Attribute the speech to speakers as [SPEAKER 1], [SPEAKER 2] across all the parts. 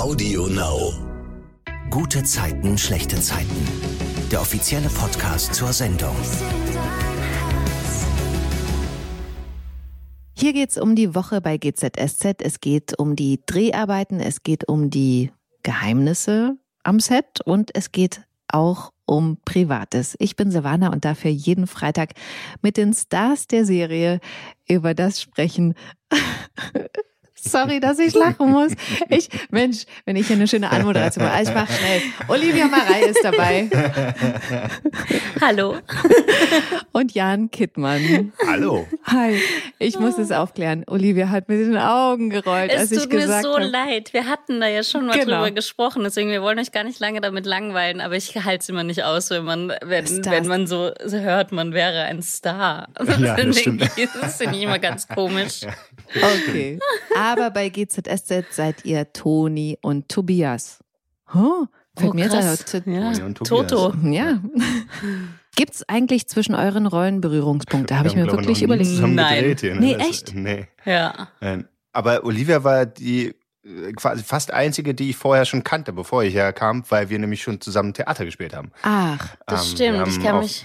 [SPEAKER 1] Audio Now.
[SPEAKER 2] Gute Zeiten, schlechte Zeiten. Der offizielle Podcast zur Sendung.
[SPEAKER 3] Hier geht's um die Woche bei GZSZ. Es geht um die Dreharbeiten, es geht um die Geheimnisse am Set und es geht auch um Privates. Ich bin Savannah und darf hier jeden Freitag mit den Stars der Serie über das sprechen, Sorry, dass ich lachen muss. Ich, Mensch, wenn ich hier eine schöne Anmoderation mache. Ich mach schnell. Olivia Marei ist dabei.
[SPEAKER 4] Hallo.
[SPEAKER 3] Und Jan Kittmann.
[SPEAKER 5] Hallo.
[SPEAKER 3] Hi. Ich muss es aufklären. Olivia hat mit den Augen gerollt,
[SPEAKER 4] es
[SPEAKER 3] als ich
[SPEAKER 4] tut mir
[SPEAKER 3] gesagt
[SPEAKER 4] so
[SPEAKER 3] habe.
[SPEAKER 4] leid. Wir hatten da ja schon mal
[SPEAKER 3] Genau.
[SPEAKER 4] drüber gesprochen, deswegen wir wollen euch gar nicht lange damit langweilen, aber ich halte es immer nicht aus, wenn man, wenn, wenn man so hört, man wäre ein Star.
[SPEAKER 5] Ja, das stimmt.
[SPEAKER 4] Denke ich, das finde ich immer ganz komisch.
[SPEAKER 3] Okay. Aber bei GZSZ seid ihr Toni und Tobias. Oh, fällt
[SPEAKER 4] Oh,
[SPEAKER 3] mir
[SPEAKER 4] krass.
[SPEAKER 3] jetzt
[SPEAKER 4] Ja.
[SPEAKER 5] Toni und Tobias.
[SPEAKER 4] Toto.
[SPEAKER 3] Ja. Gibt's eigentlich zwischen euren Rollen Berührungspunkte? Habe ich mir wirklich überlegt.
[SPEAKER 4] Nein.
[SPEAKER 5] gedreht hier, ne?
[SPEAKER 3] Nee,
[SPEAKER 5] Das-
[SPEAKER 3] echt?
[SPEAKER 5] Nee.
[SPEAKER 4] Ja.
[SPEAKER 5] Nein. Aber Olivia war die äh, quasi fast einzige, die ich vorher schon kannte, bevor ich herkam, weil wir nämlich schon zusammen Theater gespielt haben.
[SPEAKER 3] Ach,
[SPEAKER 4] Das
[SPEAKER 5] Ähm,
[SPEAKER 4] stimmt. Ich kann mich.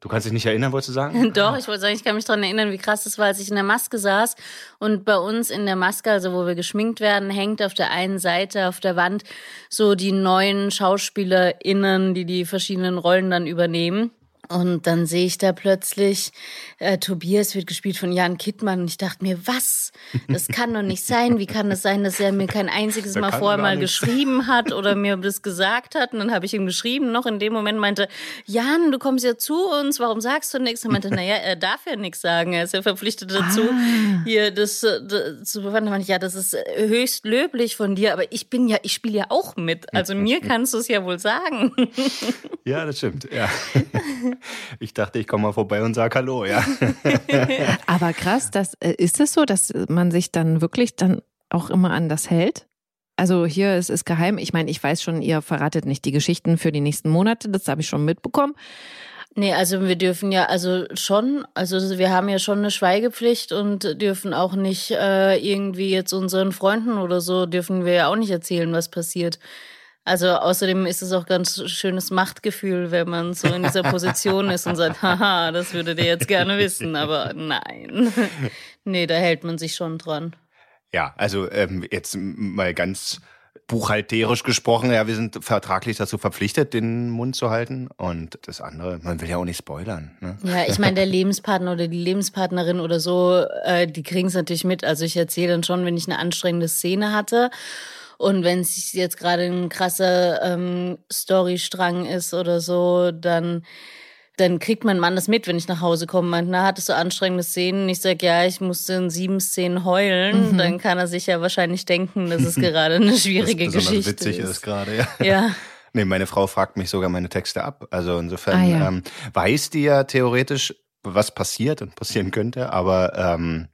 [SPEAKER 5] Du kannst dich nicht erinnern, wolltest du sagen?
[SPEAKER 4] Doch, ich wollte sagen, ich kann mich daran erinnern, wie krass das war, als ich in der Maske saß. Und bei uns in der Maske, also wo wir geschminkt werden, hängt auf der einen Seite auf der Wand so die neuen SchauspielerInnen, die die verschiedenen Rollen dann übernehmen. Und dann sehe ich da plötzlich, äh, Tobias wird gespielt von Jan Kittmann. Und ich dachte mir, was? Das kann doch nicht sein. Wie kann das sein, dass er mir kein einziges
[SPEAKER 5] Der
[SPEAKER 4] Mal vorher mal
[SPEAKER 5] nichts.
[SPEAKER 4] geschrieben hat oder mir das gesagt hat? Und dann habe ich ihm geschrieben, noch in dem Moment meinte, Jan, du kommst ja zu uns, warum sagst du nichts? Und meinte, naja, er darf ja nichts sagen. Er ist ja verpflichtet dazu,
[SPEAKER 3] Ah.
[SPEAKER 4] hier das, äh, das zu bewandeln. Da meinte ich, ja, das ist äh, höchst löblich von dir, aber ich bin ja, ich spiele ja auch mit. Also mir kannst du es ja wohl sagen.
[SPEAKER 5] Ja, das stimmt. Ja. Ich dachte, ich komme mal vorbei und sag Hallo, ja.
[SPEAKER 3] aber krass, das, äh, ist es so, dass man sich dann wirklich dann auch immer an das hält? Also hier ist es geheim. Ich meine, ich weiß schon, ihr verratet nicht die Geschichten für die nächsten Monate. Das habe ich schon mitbekommen.
[SPEAKER 4] Nee, also wir dürfen ja, also schon, also wir haben ja schon eine Schweigepflicht und dürfen auch nicht äh, irgendwie jetzt unseren Freunden oder so, dürfen wir ja auch nicht erzählen, was passiert. Also außerdem ist es auch ganz schönes Machtgefühl, wenn man so in dieser Position ist und sagt, haha, das würdet ihr jetzt gerne wissen, aber nein. Nee, da hält man sich schon dran.
[SPEAKER 5] Ja, also ähm, jetzt mal ganz buchhalterisch gesprochen, ja, wir sind vertraglich dazu verpflichtet, den Mund zu halten. Und das andere, man will ja auch nicht spoilern. Ne?
[SPEAKER 4] Ja, ich meine, der Lebenspartner oder die Lebenspartnerin oder so, äh, die kriegen es natürlich mit. Also ich erzähle dann schon, wenn ich eine anstrengende Szene hatte. Und wenn es jetzt gerade ein krasser ähm, Storystrang ist oder so, dann dann kriegt mein Mann das mit, wenn ich nach Hause komme. Meint, na, hattest du anstrengende Szenen? Ich sag, ja, ich musste in sieben Szenen heulen. Dann kann er sich ja wahrscheinlich denken, dass es gerade eine schwierige
[SPEAKER 5] besonders
[SPEAKER 4] Geschichte
[SPEAKER 5] witzig ist,
[SPEAKER 4] ist.
[SPEAKER 5] gerade, ja.
[SPEAKER 4] Ja.
[SPEAKER 5] Nee, meine Frau fragt mich sogar meine Texte ab. Also insofern
[SPEAKER 3] Ah, ja.
[SPEAKER 5] ähm, weiß die ja theoretisch, was passiert und passieren könnte, aber ähm,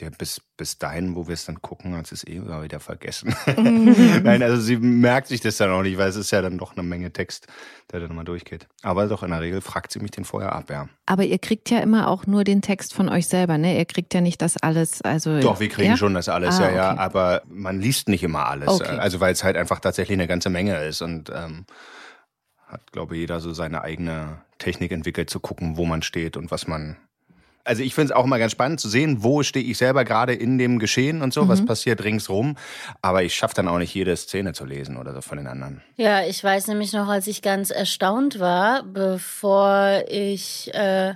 [SPEAKER 5] ja, bis, bis dahin, wo wir es dann gucken, hat es eh immer wieder vergessen. Nein, also sie merkt sich das dann auch nicht, weil es ist ja dann doch eine Menge Text, der dann mal durchgeht. Aber doch in der Regel fragt sie mich den vorher ab, ja.
[SPEAKER 3] Aber ihr kriegt ja immer auch nur den Text von euch selber, ne? Ihr kriegt ja nicht das alles, also.
[SPEAKER 5] Doch, wir kriegen
[SPEAKER 3] ja?
[SPEAKER 5] schon das alles,
[SPEAKER 3] Ah,
[SPEAKER 5] ja, ja,
[SPEAKER 3] okay.
[SPEAKER 5] aber man liest nicht immer alles.
[SPEAKER 3] Okay.
[SPEAKER 5] Also weil es halt einfach tatsächlich eine ganze Menge ist und ähm, hat, glaube ich, jeder so seine eigene Technik entwickelt, zu gucken, wo man steht und was man. Also ich finde es auch mal ganz spannend zu sehen, wo stehe ich selber gerade in dem Geschehen und so,
[SPEAKER 3] Mhm.
[SPEAKER 5] was passiert ringsrum. Aber ich schaffe dann auch nicht jede Szene zu lesen oder so von den anderen.
[SPEAKER 4] Ja, ich weiß nämlich noch, als ich ganz erstaunt war, bevor ich äh,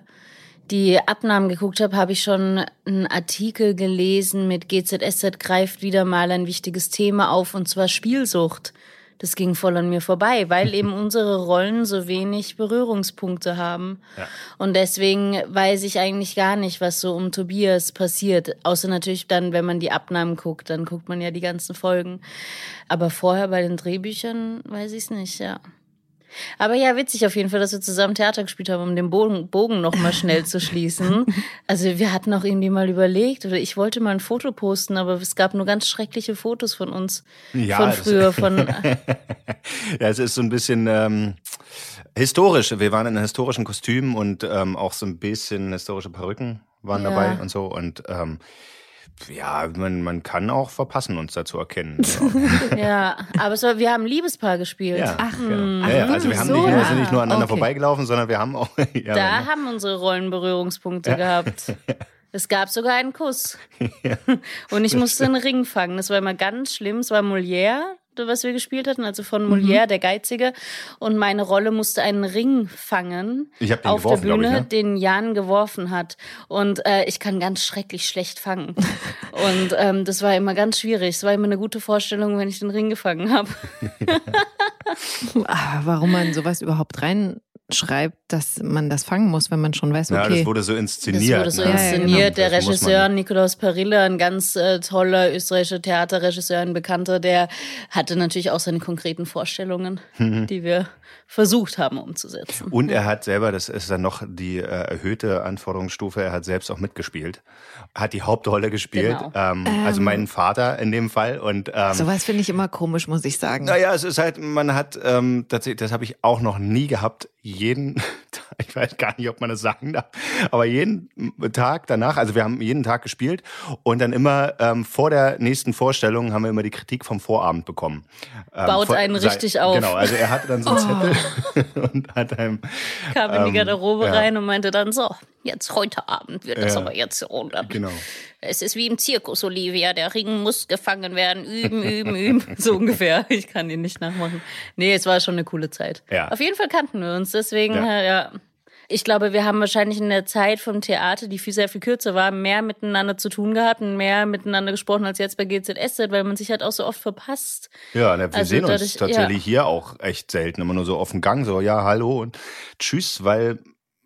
[SPEAKER 4] die Abnahmen geguckt habe, habe ich schon einen Artikel gelesen mit GZSZ greift wieder mal ein wichtiges Thema auf, und zwar Spielsucht. Das ging voll an mir vorbei, weil eben unsere Rollen so wenig Berührungspunkte haben. Und deswegen weiß ich eigentlich gar nicht, was so um Tobias passiert. Außer natürlich dann, wenn man die Abnahmen guckt, dann guckt man ja die ganzen Folgen. Aber vorher bei den Drehbüchern weiß ich es nicht, ja. Aber ja, witzig auf jeden Fall, dass wir zusammen Theater gespielt haben, um den Bogen, Bogen noch mal schnell zu schließen. Also wir hatten auch irgendwie mal überlegt, oder ich wollte mal ein Foto posten, aber es gab nur ganz schreckliche Fotos von uns.
[SPEAKER 5] Ja,
[SPEAKER 4] von früher, von
[SPEAKER 5] ja, es ist so ein bisschen ähm, historisch. Wir waren in historischen Kostümen und ähm, auch so ein bisschen historische Perücken waren
[SPEAKER 4] Ja.
[SPEAKER 5] dabei und so. Und ähm, Ja, man, man kann auch verpassen, uns dazu erkennen.
[SPEAKER 4] ja, aber so, wir haben Liebespaar gespielt.
[SPEAKER 5] Ja,
[SPEAKER 3] Ach,
[SPEAKER 5] genau.
[SPEAKER 3] ach,
[SPEAKER 5] ja, ja, also wir haben
[SPEAKER 3] so,
[SPEAKER 5] nicht, wir
[SPEAKER 3] ja.
[SPEAKER 5] sind nicht nur aneinander
[SPEAKER 3] Okay.
[SPEAKER 5] vorbeigelaufen, sondern wir haben auch. Ja,
[SPEAKER 4] Da
[SPEAKER 5] ne?
[SPEAKER 4] haben unsere Rollen Berührungspunkte gehabt. Es gab sogar einen Kuss. Und ich musste einen Ring fangen. Das war immer ganz schlimm. Es war Molière, was wir gespielt hatten, also von
[SPEAKER 5] Mhm.
[SPEAKER 4] Molière, der Geizige. Und meine Rolle musste einen Ring fangen
[SPEAKER 5] Ich hab den
[SPEAKER 4] auf
[SPEAKER 5] geworfen,
[SPEAKER 4] der
[SPEAKER 5] glaub ich,
[SPEAKER 4] Bühne,
[SPEAKER 5] ne?
[SPEAKER 4] den Jan geworfen hat. Und äh, ich kann ganz schrecklich schlecht fangen. Und ähm, das war immer ganz schwierig. Es war immer eine gute Vorstellung, wenn ich den Ring gefangen habe.
[SPEAKER 3] Ah, warum man sowas überhaupt reinschreibt, dass man das fangen muss, wenn man schon weiß,
[SPEAKER 5] Ja,
[SPEAKER 3] okay.
[SPEAKER 5] das wurde so
[SPEAKER 4] Das
[SPEAKER 5] inszeniert.
[SPEAKER 4] wurde so
[SPEAKER 5] ne?
[SPEAKER 3] Ja, ja,
[SPEAKER 4] inszeniert.
[SPEAKER 3] genau.
[SPEAKER 4] Der
[SPEAKER 5] Das
[SPEAKER 4] Regisseur Nikolaus Perille, ein ganz äh, toller österreichischer Theaterregisseur, ein Bekannter, der hatte natürlich auch seine konkreten Vorstellungen,
[SPEAKER 5] Mhm.
[SPEAKER 4] die wir versucht haben umzusetzen.
[SPEAKER 5] Und er hat selber, das ist dann noch die äh, erhöhte Anforderungsstufe, er hat selbst auch mitgespielt, hat die Hauptrolle gespielt,
[SPEAKER 4] Genau.
[SPEAKER 5] ähm, also meinen Vater in dem Fall. Und ähm,
[SPEAKER 3] Sowas finde ich immer komisch, muss ich sagen.
[SPEAKER 5] naja, es ist halt, man hat, ähm, tatsächlich, das habe ich auch noch nie gehabt, jeden, ich weiß gar nicht, ob man das sagen darf, aber jeden Tag danach, also wir haben jeden Tag gespielt und dann immer ähm, vor der nächsten Vorstellung haben wir immer die Kritik vom Vorabend bekommen. Ähm,
[SPEAKER 4] Baut
[SPEAKER 5] vor-
[SPEAKER 4] einen
[SPEAKER 5] sei-
[SPEAKER 4] richtig auf.
[SPEAKER 5] Genau, also er hatte dann so einen Zettel und hat einem
[SPEAKER 4] Kam in die
[SPEAKER 5] ähm,
[SPEAKER 4] Garderobe
[SPEAKER 5] ja.
[SPEAKER 4] rein und meinte dann so, jetzt heute Abend wird das
[SPEAKER 5] Ja.
[SPEAKER 4] aber jetzt so. Dann,
[SPEAKER 5] Genau.
[SPEAKER 4] Es ist wie im Zirkus, Olivia. Der Ring muss gefangen werden. Üben, üben, üben. So ungefähr. Ich kann ihn nicht nachmachen. Nee, es war schon eine coole Zeit.
[SPEAKER 5] Ja.
[SPEAKER 4] Auf jeden Fall kannten wir uns. Deswegen,
[SPEAKER 5] Ja.
[SPEAKER 4] äh, ja. Ich glaube, wir haben wahrscheinlich in der Zeit vom Theater, die viel sehr viel kürzer war, mehr miteinander zu tun gehabt und mehr miteinander gesprochen als jetzt bei GZSZ, weil man sich halt auch so oft verpasst.
[SPEAKER 5] Ja, wir
[SPEAKER 4] Also
[SPEAKER 5] sehen uns
[SPEAKER 4] dadurch-
[SPEAKER 5] tatsächlich
[SPEAKER 4] ja.
[SPEAKER 5] hier auch echt selten. Immer nur so auf dem Gang, so ja, hallo und tschüss, weil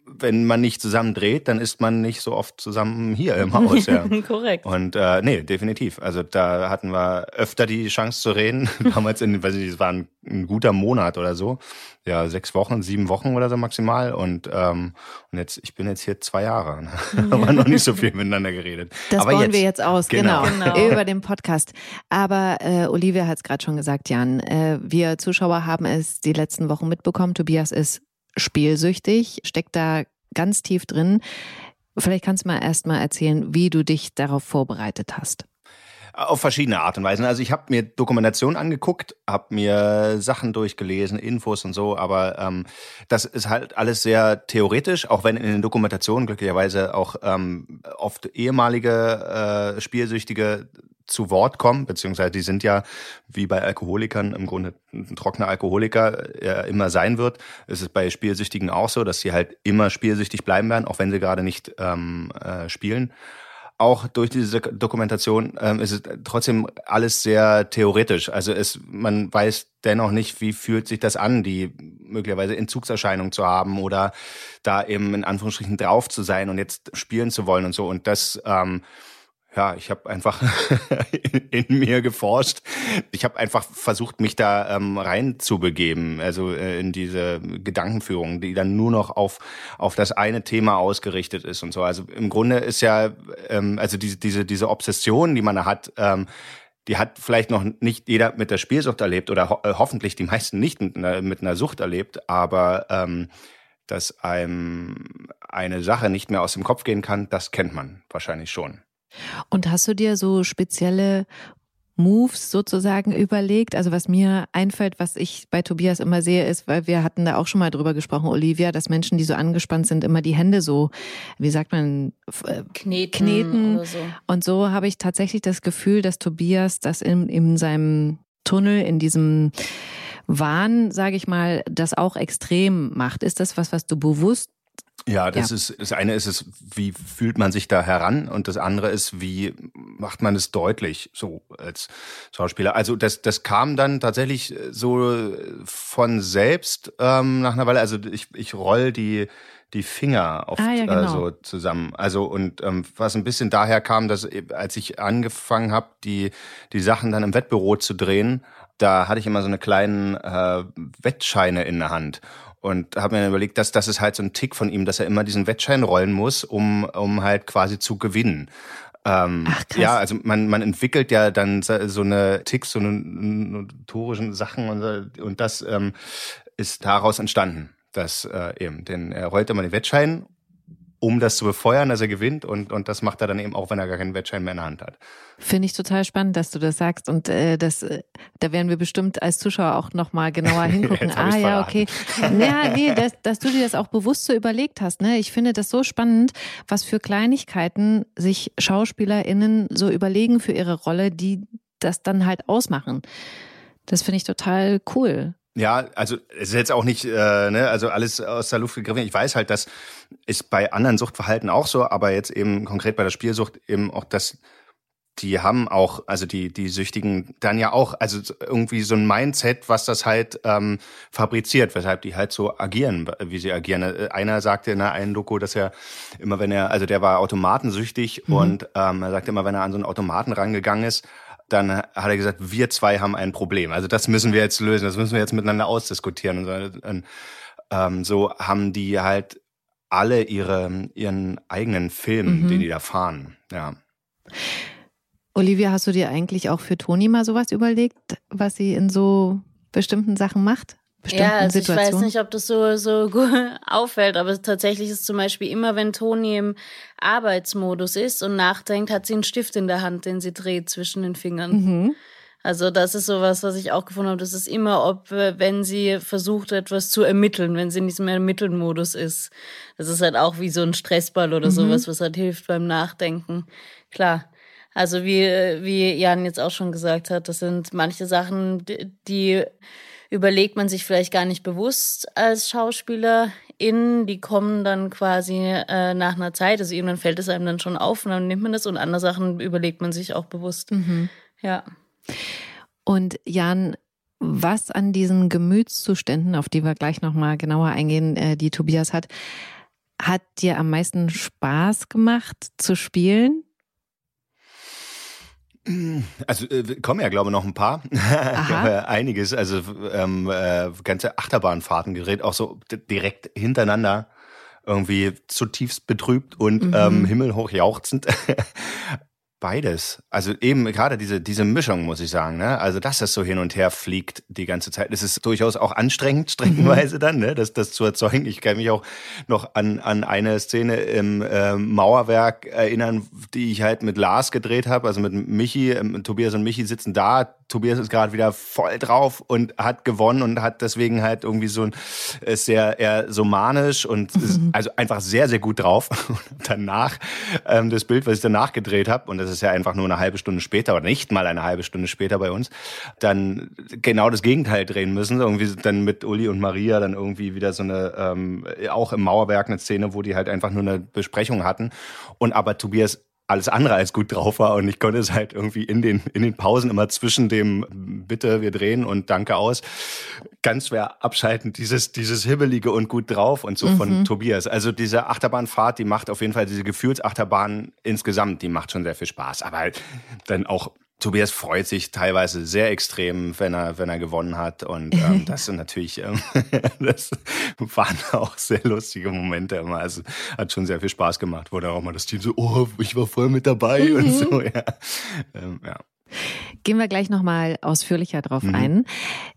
[SPEAKER 5] wenn man nicht zusammen dreht, dann ist man nicht so oft zusammen hier im Haus. Ja.
[SPEAKER 4] Korrekt.
[SPEAKER 5] Und äh, nee, definitiv. Also da hatten wir öfter die Chance zu reden. Damals in, weiß ich nicht, es war ein, ein guter Monat oder so. Ja, sechs Wochen, sieben Wochen oder so maximal. Und, ähm, und jetzt, ich bin jetzt hier zwei Jahre. Ne? Haben wir noch nicht so viel miteinander geredet.
[SPEAKER 3] Das
[SPEAKER 5] Aber
[SPEAKER 3] bauen wir jetzt aus, genau,
[SPEAKER 5] Genau.
[SPEAKER 4] Genau.
[SPEAKER 3] über den Podcast. Aber äh, Olivia hat es gerade schon gesagt, Jan. Äh, wir Zuschauer haben es die letzten Wochen mitbekommen. Tobias ist spielsüchtig, steckt da ganz tief drin. Vielleicht kannst du mal erst mal erzählen, wie du dich darauf vorbereitet hast.
[SPEAKER 5] Auf verschiedene Art und Weisen. Also ich habe mir Dokumentationen angeguckt, habe mir Sachen durchgelesen, Infos und so, aber ähm, das ist halt alles sehr theoretisch, auch wenn in den Dokumentationen glücklicherweise auch ähm, oft ehemalige äh, Spielsüchtige zu Wort kommen, beziehungsweise die sind ja wie bei Alkoholikern im Grunde ein trockener Alkoholiker äh, immer sein wird. Es ist bei Spielsüchtigen auch so, dass sie halt immer spielsüchtig bleiben werden, auch wenn sie gerade nicht ähm, äh, spielen auch durch diese Dokumentation ähm, ist es trotzdem alles sehr theoretisch. Also es, man weiß dennoch nicht, wie fühlt sich das an, die möglicherweise Entzugserscheinung zu haben oder da eben in Anführungsstrichen drauf zu sein und jetzt spielen zu wollen und so. Und das ähm, ja, ich habe einfach in, in mir geforscht. Ich habe einfach versucht, mich da ähm, reinzubegeben, also äh, in diese Gedankenführung, die dann nur noch auf auf das eine Thema ausgerichtet ist und so. Also im Grunde ist ja, ähm, also diese diese diese Obsession, die man da hat. Ähm, die hat vielleicht noch nicht jeder mit der Spielsucht erlebt oder ho äh, hoffentlich die meisten nicht mit einer, mit einer Sucht erlebt, aber ähm, dass einem eine Sache nicht mehr aus dem Kopf gehen kann, das kennt man wahrscheinlich schon.
[SPEAKER 3] Und hast du dir so spezielle Moves sozusagen überlegt? Also was mir einfällt, was ich bei Tobias immer sehe, ist, weil wir hatten da auch schon mal drüber gesprochen, Olivia, dass Menschen, die so angespannt sind, immer die Hände so, wie sagt man, äh,
[SPEAKER 4] Kneten,
[SPEAKER 3] Kneten.
[SPEAKER 4] oder so.
[SPEAKER 3] Und so habe ich tatsächlich das Gefühl, dass Tobias das in, in seinem Tunnel, in diesem Wahn, sage ich mal, das auch extrem macht. Ist das was, was du bewusst
[SPEAKER 5] Ja, das
[SPEAKER 3] Ja.
[SPEAKER 5] ist das eine ist es, wie fühlt man sich da heran und das andere ist, wie macht man es deutlich so als Schauspieler. Also das das kam dann tatsächlich so von selbst ähm, nach einer Weile. Also ich ich roll die die Finger oft
[SPEAKER 3] Ah, ja, genau.
[SPEAKER 5] äh, so zusammen. Also und ähm, was ein bisschen daher kam, dass äh, als ich angefangen habe, die die Sachen dann im Wettbüro zu drehen, da hatte ich immer so eine kleinen äh, Wettscheine in der Hand und habe mir dann überlegt, dass das ist halt so ein Tick von ihm, dass er immer diesen Wettschein rollen muss, um um halt quasi zu gewinnen. Ähm,
[SPEAKER 3] Ach, krass.
[SPEAKER 5] Ja, also man, man entwickelt ja dann so eine Ticks, so eine notorischen Sachen und, und das ähm, ist daraus entstanden, dass äh, eben, denn er rollt immer den Wettschein um das zu befeuern, dass er gewinnt. Und, und das macht er dann eben auch, wenn er gar keinen Wettschein mehr in der Hand hat.
[SPEAKER 3] Finde ich total spannend, dass du das sagst. Und äh, das, äh, da werden wir bestimmt als Zuschauer auch nochmal genauer hingucken. ah ja, okay. Ja, nee, dass, dass du dir das auch bewusst so überlegt hast. Ne? Ich finde das so spannend, was für Kleinigkeiten sich SchauspielerInnen so überlegen für ihre Rolle, die das dann halt ausmachen. Das finde ich total cool.
[SPEAKER 5] Ja, also es ist jetzt auch nicht, äh, ne, also alles aus der Luft gegriffen. Ich weiß halt, das ist bei anderen Suchtverhalten auch so, aber jetzt eben konkret bei der Spielsucht eben auch das, die haben auch, also die, die Süchtigen dann ja auch, also irgendwie so ein Mindset, was das halt ähm, fabriziert, weshalb die halt so agieren, wie sie agieren. Äh, einer sagte in einer einen Doku, dass er immer, wenn er, also der war automatensüchtig mhm. und ähm, er sagte immer, wenn er an so einen Automaten rangegangen ist, dann hat er gesagt, wir zwei haben ein Problem. Also das müssen wir jetzt lösen, das müssen wir jetzt miteinander ausdiskutieren. Und, und ähm, so haben die halt alle ihre, ihren eigenen Film, mhm. den die da fahren. Ja.
[SPEAKER 3] Olivia, hast du dir eigentlich auch für Toni mal sowas überlegt, was sie in so bestimmten Sachen macht?
[SPEAKER 4] Ja, also ich weiß nicht, ob das so, so gut auffällt, aber tatsächlich ist zum Beispiel immer, wenn Toni im Arbeitsmodus ist und nachdenkt, hat sie einen Stift in der Hand, den sie dreht zwischen den Fingern. Mhm. Also das ist sowas, was ich auch gefunden habe. Das ist immer, ob wenn sie versucht, etwas zu ermitteln, wenn sie in diesem Ermitteln-Modus ist. Das ist halt auch wie so ein Stressball oder mhm. sowas, was halt hilft beim Nachdenken. Klar. Also wie, wie Jan jetzt auch schon gesagt hat, das sind manche Sachen, die überlegt man sich vielleicht gar nicht bewusst als Schauspielerin. Die kommen dann quasi äh, nach einer Zeit, also irgendwann fällt es einem dann schon auf und dann nimmt man das und andere Sachen überlegt man sich auch bewusst. Mhm. Ja.
[SPEAKER 3] Und Jan, was an diesen Gemütszuständen, auf die wir gleich nochmal genauer eingehen, äh, die Tobias hat, hat dir am meisten Spaß gemacht zu spielen?
[SPEAKER 5] Also äh, kommen ja, glaube ich, noch ein paar. Einiges. Also ähm, äh, ganze Achterbahnfahrten gedreht, auch so direkt hintereinander. Irgendwie zutiefst betrübt und mhm. ähm, himmelhoch jauchzend. Beides. Also eben gerade diese, diese Mischung, muss ich sagen. Ne? Also, dass das so hin und her fliegt die ganze Zeit. Das ist durchaus auch anstrengend, streckenweise dann, ne? das, das zu erzeugen. Ich kann mich auch noch an, an eine Szene im äh, Mauerwerk erinnern, die ich halt mit Lars gedreht habe. Also mit Michi, ähm, Tobias und Michi sitzen da. Tobias ist gerade wieder voll drauf und hat gewonnen und hat deswegen halt irgendwie so ein ist sehr eher so manisch und mhm. also einfach sehr, sehr gut drauf. Und danach ähm, das Bild, was ich danach gedreht habe, und das ist ja einfach nur eine halbe Stunde später oder nicht mal eine halbe Stunde später bei uns, dann genau das Gegenteil drehen müssen. Irgendwie dann mit Uli und Maria dann irgendwie wieder so eine, ähm, auch im Mauerwerk eine Szene, wo die halt einfach nur eine Besprechung hatten. Und aber Tobias alles andere als gut drauf war und ich konnte es halt irgendwie in den in den Pausen immer zwischen dem bitte wir drehen und danke aus ganz schwer abschalten dieses dieses hibbelige und gut drauf und so mhm. von Tobias also diese Achterbahnfahrt die macht auf jeden Fall diese Gefühlsachterbahn insgesamt die macht schon sehr viel Spaß aber halt dann auch Tobias freut sich teilweise sehr extrem, wenn er, wenn er gewonnen hat. Und ähm, das sind natürlich, ähm, das waren auch sehr lustige Momente immer. Also hat schon sehr viel Spaß gemacht, wo dann auch mal das Team so, oh, ich war voll mit dabei mhm. und so, ja. Ähm, ja.
[SPEAKER 3] Gehen wir gleich nochmal ausführlicher drauf mhm. ein.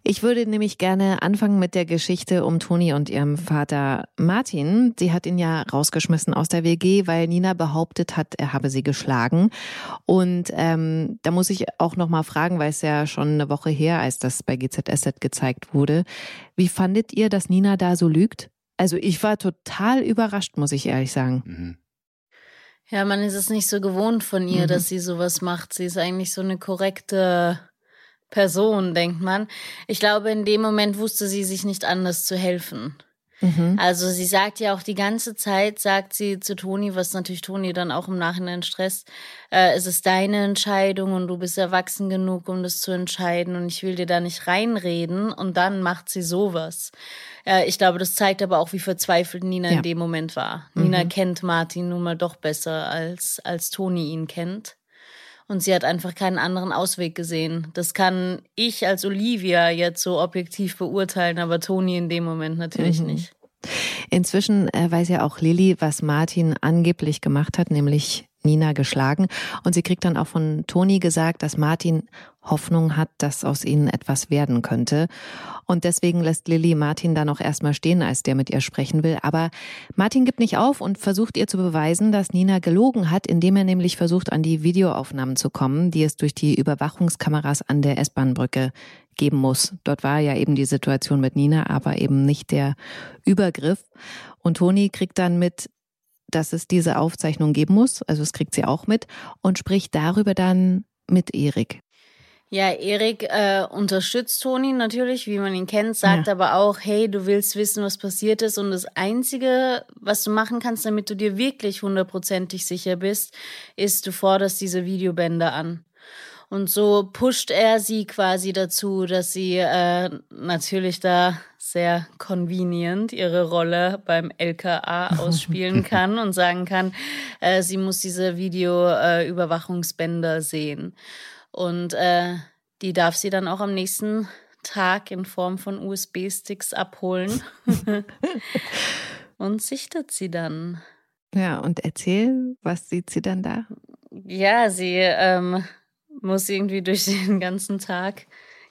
[SPEAKER 3] Ich würde nämlich gerne anfangen mit der Geschichte um Toni und ihrem Vater Martin. Sie hat ihn ja rausgeschmissen aus der WG, weil Nina behauptet hat, er habe sie geschlagen. Und ähm, da muss ich auch nochmal fragen, weil es ja schon eine Woche her, als das bei GZSZ gezeigt wurde. Wie fandet ihr, dass Nina da so lügt? Also ich war total überrascht, muss ich ehrlich sagen. Mhm.
[SPEAKER 4] Ja, man ist es nicht so gewohnt von ihr, mhm. dass sie sowas macht. Sie ist eigentlich so eine korrekte Person, denkt man. Ich glaube, in dem Moment wusste sie sich nicht anders zu helfen. Mhm. Also sie sagt ja auch die ganze Zeit, sagt sie zu Toni, was natürlich Toni dann auch im Nachhinein stresst, äh, es ist deine Entscheidung und du bist erwachsen genug, um das zu entscheiden und ich will dir da nicht reinreden und dann macht sie sowas. Äh, ich glaube, das zeigt aber auch, wie verzweifelt Nina ja. in dem Moment war. Mhm. Nina kennt Martin nun mal doch besser, als, als Toni ihn kennt. Und sie hat einfach keinen anderen Ausweg gesehen. Das kann ich als Olivia jetzt so objektiv beurteilen, aber Toni in dem Moment natürlich mhm. nicht.
[SPEAKER 3] Inzwischen äh, weiß ja auch Lilly, was Martin angeblich gemacht hat, nämlich Nina geschlagen. Und sie kriegt dann auch von Toni gesagt, dass Martin Hoffnung hat, dass aus ihnen etwas werden könnte. Und deswegen lässt Lilly Martin dann auch erstmal stehen, als der mit ihr sprechen will. Aber Martin gibt nicht auf und versucht ihr zu beweisen, dass Nina gelogen hat, indem er nämlich versucht, an die Videoaufnahmen zu kommen, die es durch die Überwachungskameras an der S-Bahn-Brücke geben muss. Dort war ja eben die Situation mit Nina, aber eben nicht der Übergriff. Und Toni kriegt dann mit, dass es diese Aufzeichnung geben muss, also es kriegt sie auch mit und spricht darüber dann mit Erik.
[SPEAKER 4] Ja, Erik äh, unterstützt Toni natürlich, wie man ihn kennt, sagt ja. aber auch, hey, du willst wissen, was passiert ist und das Einzige, was du machen kannst, damit du dir wirklich hundertprozentig sicher bist, ist, du forderst diese Videobänder an. Und so pusht er sie quasi dazu, dass sie äh, natürlich da sehr convenient ihre Rolle beim LKA ausspielen kann und sagen kann, äh, sie muss diese Videoüberwachungsbänder äh, sehen. Und äh, die darf sie dann auch am nächsten Tag in Form von USB-Sticks abholen und sichtet sie dann.
[SPEAKER 3] Ja, und erzähl, was sieht sie dann da?
[SPEAKER 4] Ja, sie ähm, muss irgendwie durch den ganzen Tag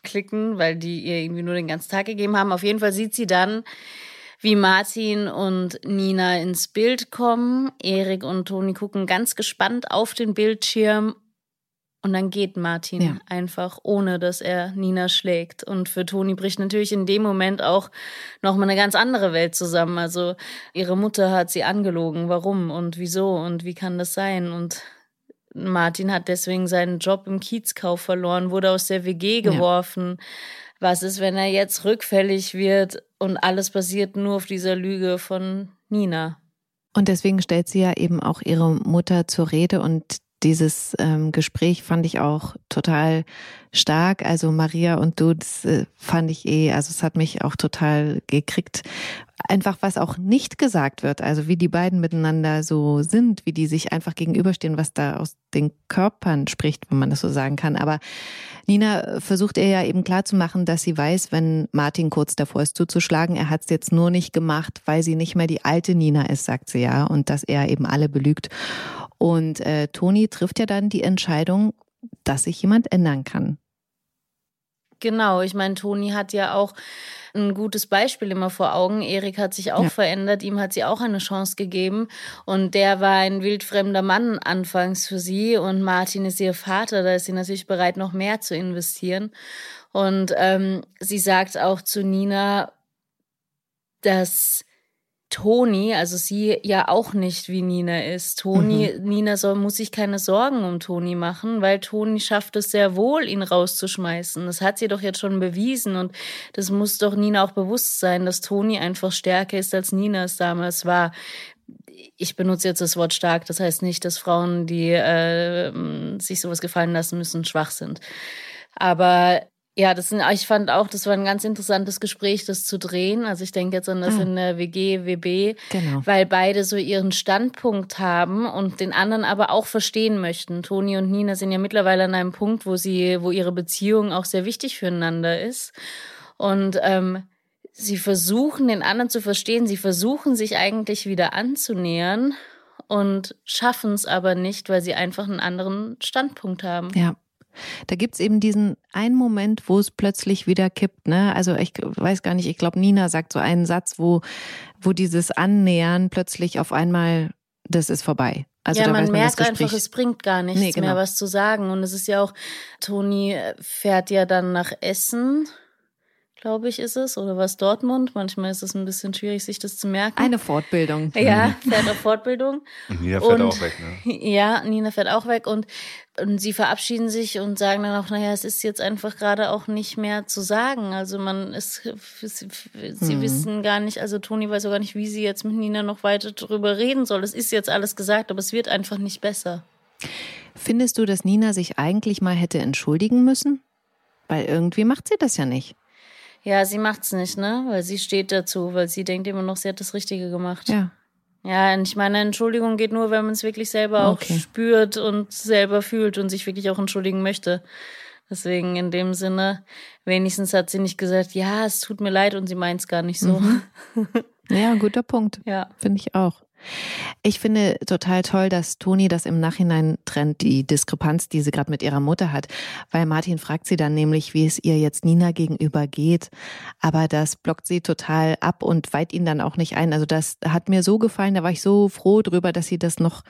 [SPEAKER 4] klicken, weil die ihr irgendwie nur den ganzen Tag gegeben haben. Auf jeden Fall sieht sie dann, wie Martin und Nina ins Bild kommen. Erik und Toni gucken ganz gespannt auf den Bildschirm und dann geht Martin ja. einfach, ohne dass er Nina schlägt. Und für Toni bricht natürlich in dem Moment auch nochmal eine ganz andere Welt zusammen. Also ihre Mutter hat sie angelogen. Warum und wieso und wie kann das sein? Und Martin hat deswegen seinen Job im Kiezkauf verloren, wurde aus der WG geworfen. Ja. Was ist, wenn er jetzt rückfällig wird und alles basiert nur auf dieser Lüge von Nina?
[SPEAKER 3] Und deswegen stellt sie ja eben auch ihre Mutter zur Rede und dieses ähm, Gespräch fand ich auch total stark. Also Maria und du, das äh, fand ich eh, also es hat mich auch total gekriegt. Einfach was auch nicht gesagt wird, also wie die beiden miteinander so sind, wie die sich einfach gegenüberstehen, was da aus den Körpern spricht, wenn man das so sagen kann. Aber Nina versucht ihr ja eben klarzumachen, dass sie weiß, wenn Martin kurz davor ist zuzuschlagen, er hat es jetzt nur nicht gemacht, weil sie nicht mehr die alte Nina ist, sagt sie ja, und dass er eben alle belügt. Und äh, Toni trifft ja dann die Entscheidung, dass sich jemand ändern kann.
[SPEAKER 4] Genau, ich meine, Toni hat ja auch ein gutes Beispiel immer vor Augen. Erik hat sich auch ja. verändert, ihm hat sie auch eine Chance gegeben. Und der war ein wildfremder Mann anfangs für sie. Und Martin ist ihr Vater, da ist sie natürlich bereit, noch mehr zu investieren. Und ähm, sie sagt auch zu Nina, dass Toni, also sie ja auch nicht wie Nina ist. Toni, mhm. Nina soll, muss sich keine Sorgen um Toni machen, weil Toni schafft es sehr wohl, ihn rauszuschmeißen. Das hat sie doch jetzt schon bewiesen und das muss doch Nina auch bewusst sein, dass Toni einfach stärker ist, als Nina es damals war. Ich benutze jetzt das Wort stark, das heißt nicht, dass Frauen, die äh, sich sowas gefallen lassen müssen, schwach sind. Aber ja, das sind, ich fand auch, das war ein ganz interessantes Gespräch, das zu drehen. Also ich denke jetzt an das ah. in der WG, WB, genau. weil beide so ihren Standpunkt haben und den anderen aber auch verstehen möchten. Toni und Nina sind ja mittlerweile an einem Punkt, wo sie, wo ihre Beziehung auch sehr wichtig füreinander ist. Und ähm, sie versuchen, den anderen zu verstehen, sie versuchen sich eigentlich wieder anzunähern und schaffen es aber nicht, weil sie einfach einen anderen Standpunkt haben.
[SPEAKER 3] Ja. Da gibt's eben diesen einen Moment, wo es plötzlich wieder kippt. Ne? Also ich weiß gar nicht, ich glaube, Nina sagt so einen Satz, wo, wo dieses Annähern plötzlich auf einmal, das ist vorbei. Also
[SPEAKER 4] ja, man, merkt einfach, es bringt gar nichts nee, genau. mehr, was zu sagen. Und es ist ja auch, Toni fährt ja dann nach Essen glaube ich, ist es, oder was Dortmund. Manchmal ist es ein bisschen schwierig, sich das zu merken.
[SPEAKER 3] Eine Fortbildung.
[SPEAKER 4] Ja, fährt auf Fortbildung.
[SPEAKER 5] Und Nina fährt und, auch weg, ne?
[SPEAKER 4] Ja, Nina fährt auch weg und, und sie verabschieden sich und sagen dann auch, naja, es ist jetzt einfach gerade auch nicht mehr zu sagen. Also man ist, sie mhm. wissen gar nicht, also Toni weiß auch gar nicht, wie sie jetzt mit Nina noch weiter drüber reden soll. Es ist jetzt alles gesagt, aber es wird einfach nicht besser.
[SPEAKER 3] Findest du, dass Nina sich eigentlich mal hätte entschuldigen müssen? Weil irgendwie macht sie das ja nicht.
[SPEAKER 4] Ja, sie macht's nicht, ne? Weil sie steht dazu, weil sie denkt immer noch, sie hat das Richtige gemacht.
[SPEAKER 3] Ja.
[SPEAKER 4] Ja, und ich meine, Entschuldigung geht nur, wenn man es wirklich selber okay. auch spürt und selber fühlt und sich wirklich auch entschuldigen möchte. Deswegen in dem Sinne, wenigstens hat sie nicht gesagt, ja, es tut mir leid und sie meint es gar nicht so. Mhm.
[SPEAKER 3] Ja, guter Punkt.
[SPEAKER 4] Ja.
[SPEAKER 3] Finde ich auch. Ich finde total toll, dass Toni das im Nachhinein trennt, die Diskrepanz, die sie gerade mit ihrer Mutter hat. Weil Martin fragt sie dann nämlich, wie es ihr jetzt Nina gegenüber geht. Aber das blockt sie total ab und weiht ihn dann auch nicht ein. Also das hat mir so gefallen, da war ich so froh drüber, dass sie das noch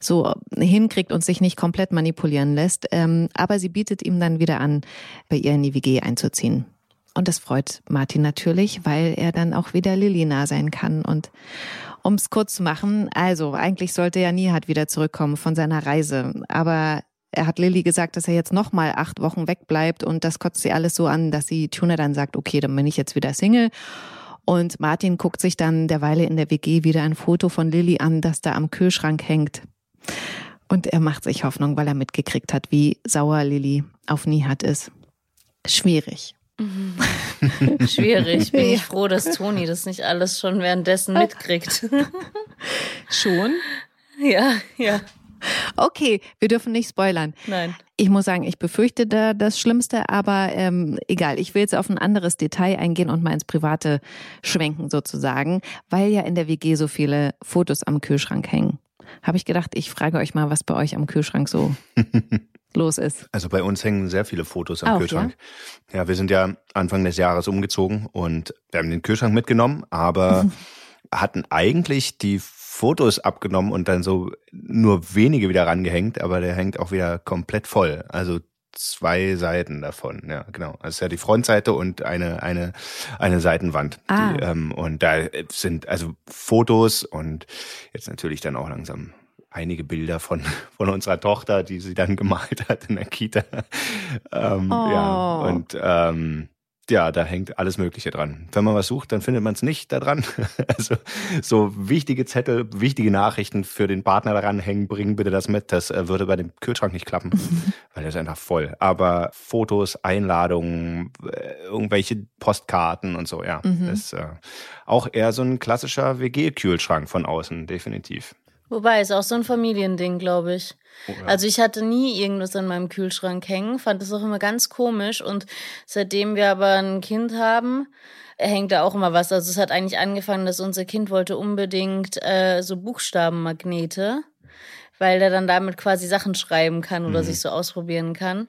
[SPEAKER 3] so hinkriegt und sich nicht komplett manipulieren lässt. Ähm, aber sie bietet ihm dann wieder an, bei ihr in die WG einzuziehen. Und das freut Martin natürlich, weil er dann auch wieder Lilly nah sein kann. Und um es kurz zu machen, also eigentlich sollte ja Nihat wieder zurückkommen von seiner Reise. Aber er hat Lilly gesagt, dass er jetzt nochmal acht Wochen wegbleibt und das kotzt sie alles so an, dass sie Tuna dann sagt, okay, dann bin ich jetzt wieder Single. Und Martin guckt sich dann derweile in der WG wieder ein Foto von Lilly an, das da am Kühlschrank hängt. Und er macht sich Hoffnung, weil er mitgekriegt hat, wie sauer Lilly auf Nihat ist. Schwierig.
[SPEAKER 4] Schwierig. Bin ich froh, dass Toni das nicht alles schon währenddessen mitkriegt.
[SPEAKER 3] Schon?
[SPEAKER 4] Ja, ja.
[SPEAKER 3] Okay, wir dürfen nicht spoilern.
[SPEAKER 4] Nein.
[SPEAKER 3] Ich muss sagen, ich befürchte da das Schlimmste, aber ähm, egal. Ich will jetzt auf ein anderes Detail eingehen und mal ins Private schwenken sozusagen, weil ja in der WG so viele Fotos am Kühlschrank hängen. Habe ich gedacht, ich frage euch mal, was bei euch am Kühlschrank so los ist.
[SPEAKER 5] Also bei uns hängen sehr viele Fotos am
[SPEAKER 3] Auch,
[SPEAKER 5] Kühlschrank. Ja? ja, wir sind ja Anfang des Jahres umgezogen und wir haben den Kühlschrank mitgenommen, aber hatten eigentlich die Fotos abgenommen und dann so nur wenige wieder rangehängt, aber der hängt auch wieder komplett voll. Also zwei Seiten davon, ja, genau. Also es ist ja die Frontseite und eine, eine, eine Seitenwand.
[SPEAKER 3] Ah.
[SPEAKER 5] Die, ähm, und da sind also Fotos und jetzt natürlich dann auch langsam einige Bilder von, von unserer Tochter, die sie dann gemalt hat in der Kita. ähm,
[SPEAKER 3] Oh.
[SPEAKER 5] Ja, und ähm, ja, da hängt alles Mögliche dran. Wenn man was sucht, dann findet man es nicht da dran. Also so wichtige Zettel, wichtige Nachrichten für den Partner daran hängen, bringen bitte das mit. Das äh, würde bei dem Kühlschrank nicht klappen, weil der ist einfach voll. Aber Fotos, Einladungen, äh, irgendwelche Postkarten und so, ja.
[SPEAKER 3] Mhm.
[SPEAKER 5] Das ist äh, auch eher so ein klassischer WG-Kühlschrank von außen, definitiv.
[SPEAKER 4] Wobei, ist auch so ein Familiending, glaube ich.
[SPEAKER 5] Oh, ja.
[SPEAKER 4] Also ich hatte nie irgendwas an meinem Kühlschrank hängen, fand das auch immer ganz komisch. Und seitdem wir aber ein Kind haben, hängt da auch immer was. Also es hat eigentlich angefangen, dass unser Kind wollte unbedingt äh, so Buchstabenmagnete, weil der dann damit quasi Sachen schreiben kann oder
[SPEAKER 5] Mhm.
[SPEAKER 4] sich so ausprobieren kann.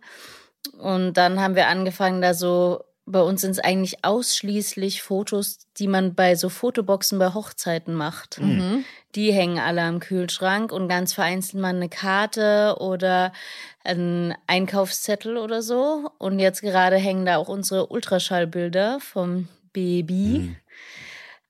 [SPEAKER 4] Und dann haben wir angefangen, da so, bei uns sind es eigentlich ausschließlich Fotos, die man bei so Fotoboxen bei Hochzeiten macht.
[SPEAKER 3] Mhm.
[SPEAKER 4] Die hängen alle am Kühlschrank und ganz vereinzelt mal eine Karte oder ein Einkaufszettel oder so. Und jetzt gerade hängen da auch unsere Ultraschallbilder vom Baby.
[SPEAKER 5] Mhm.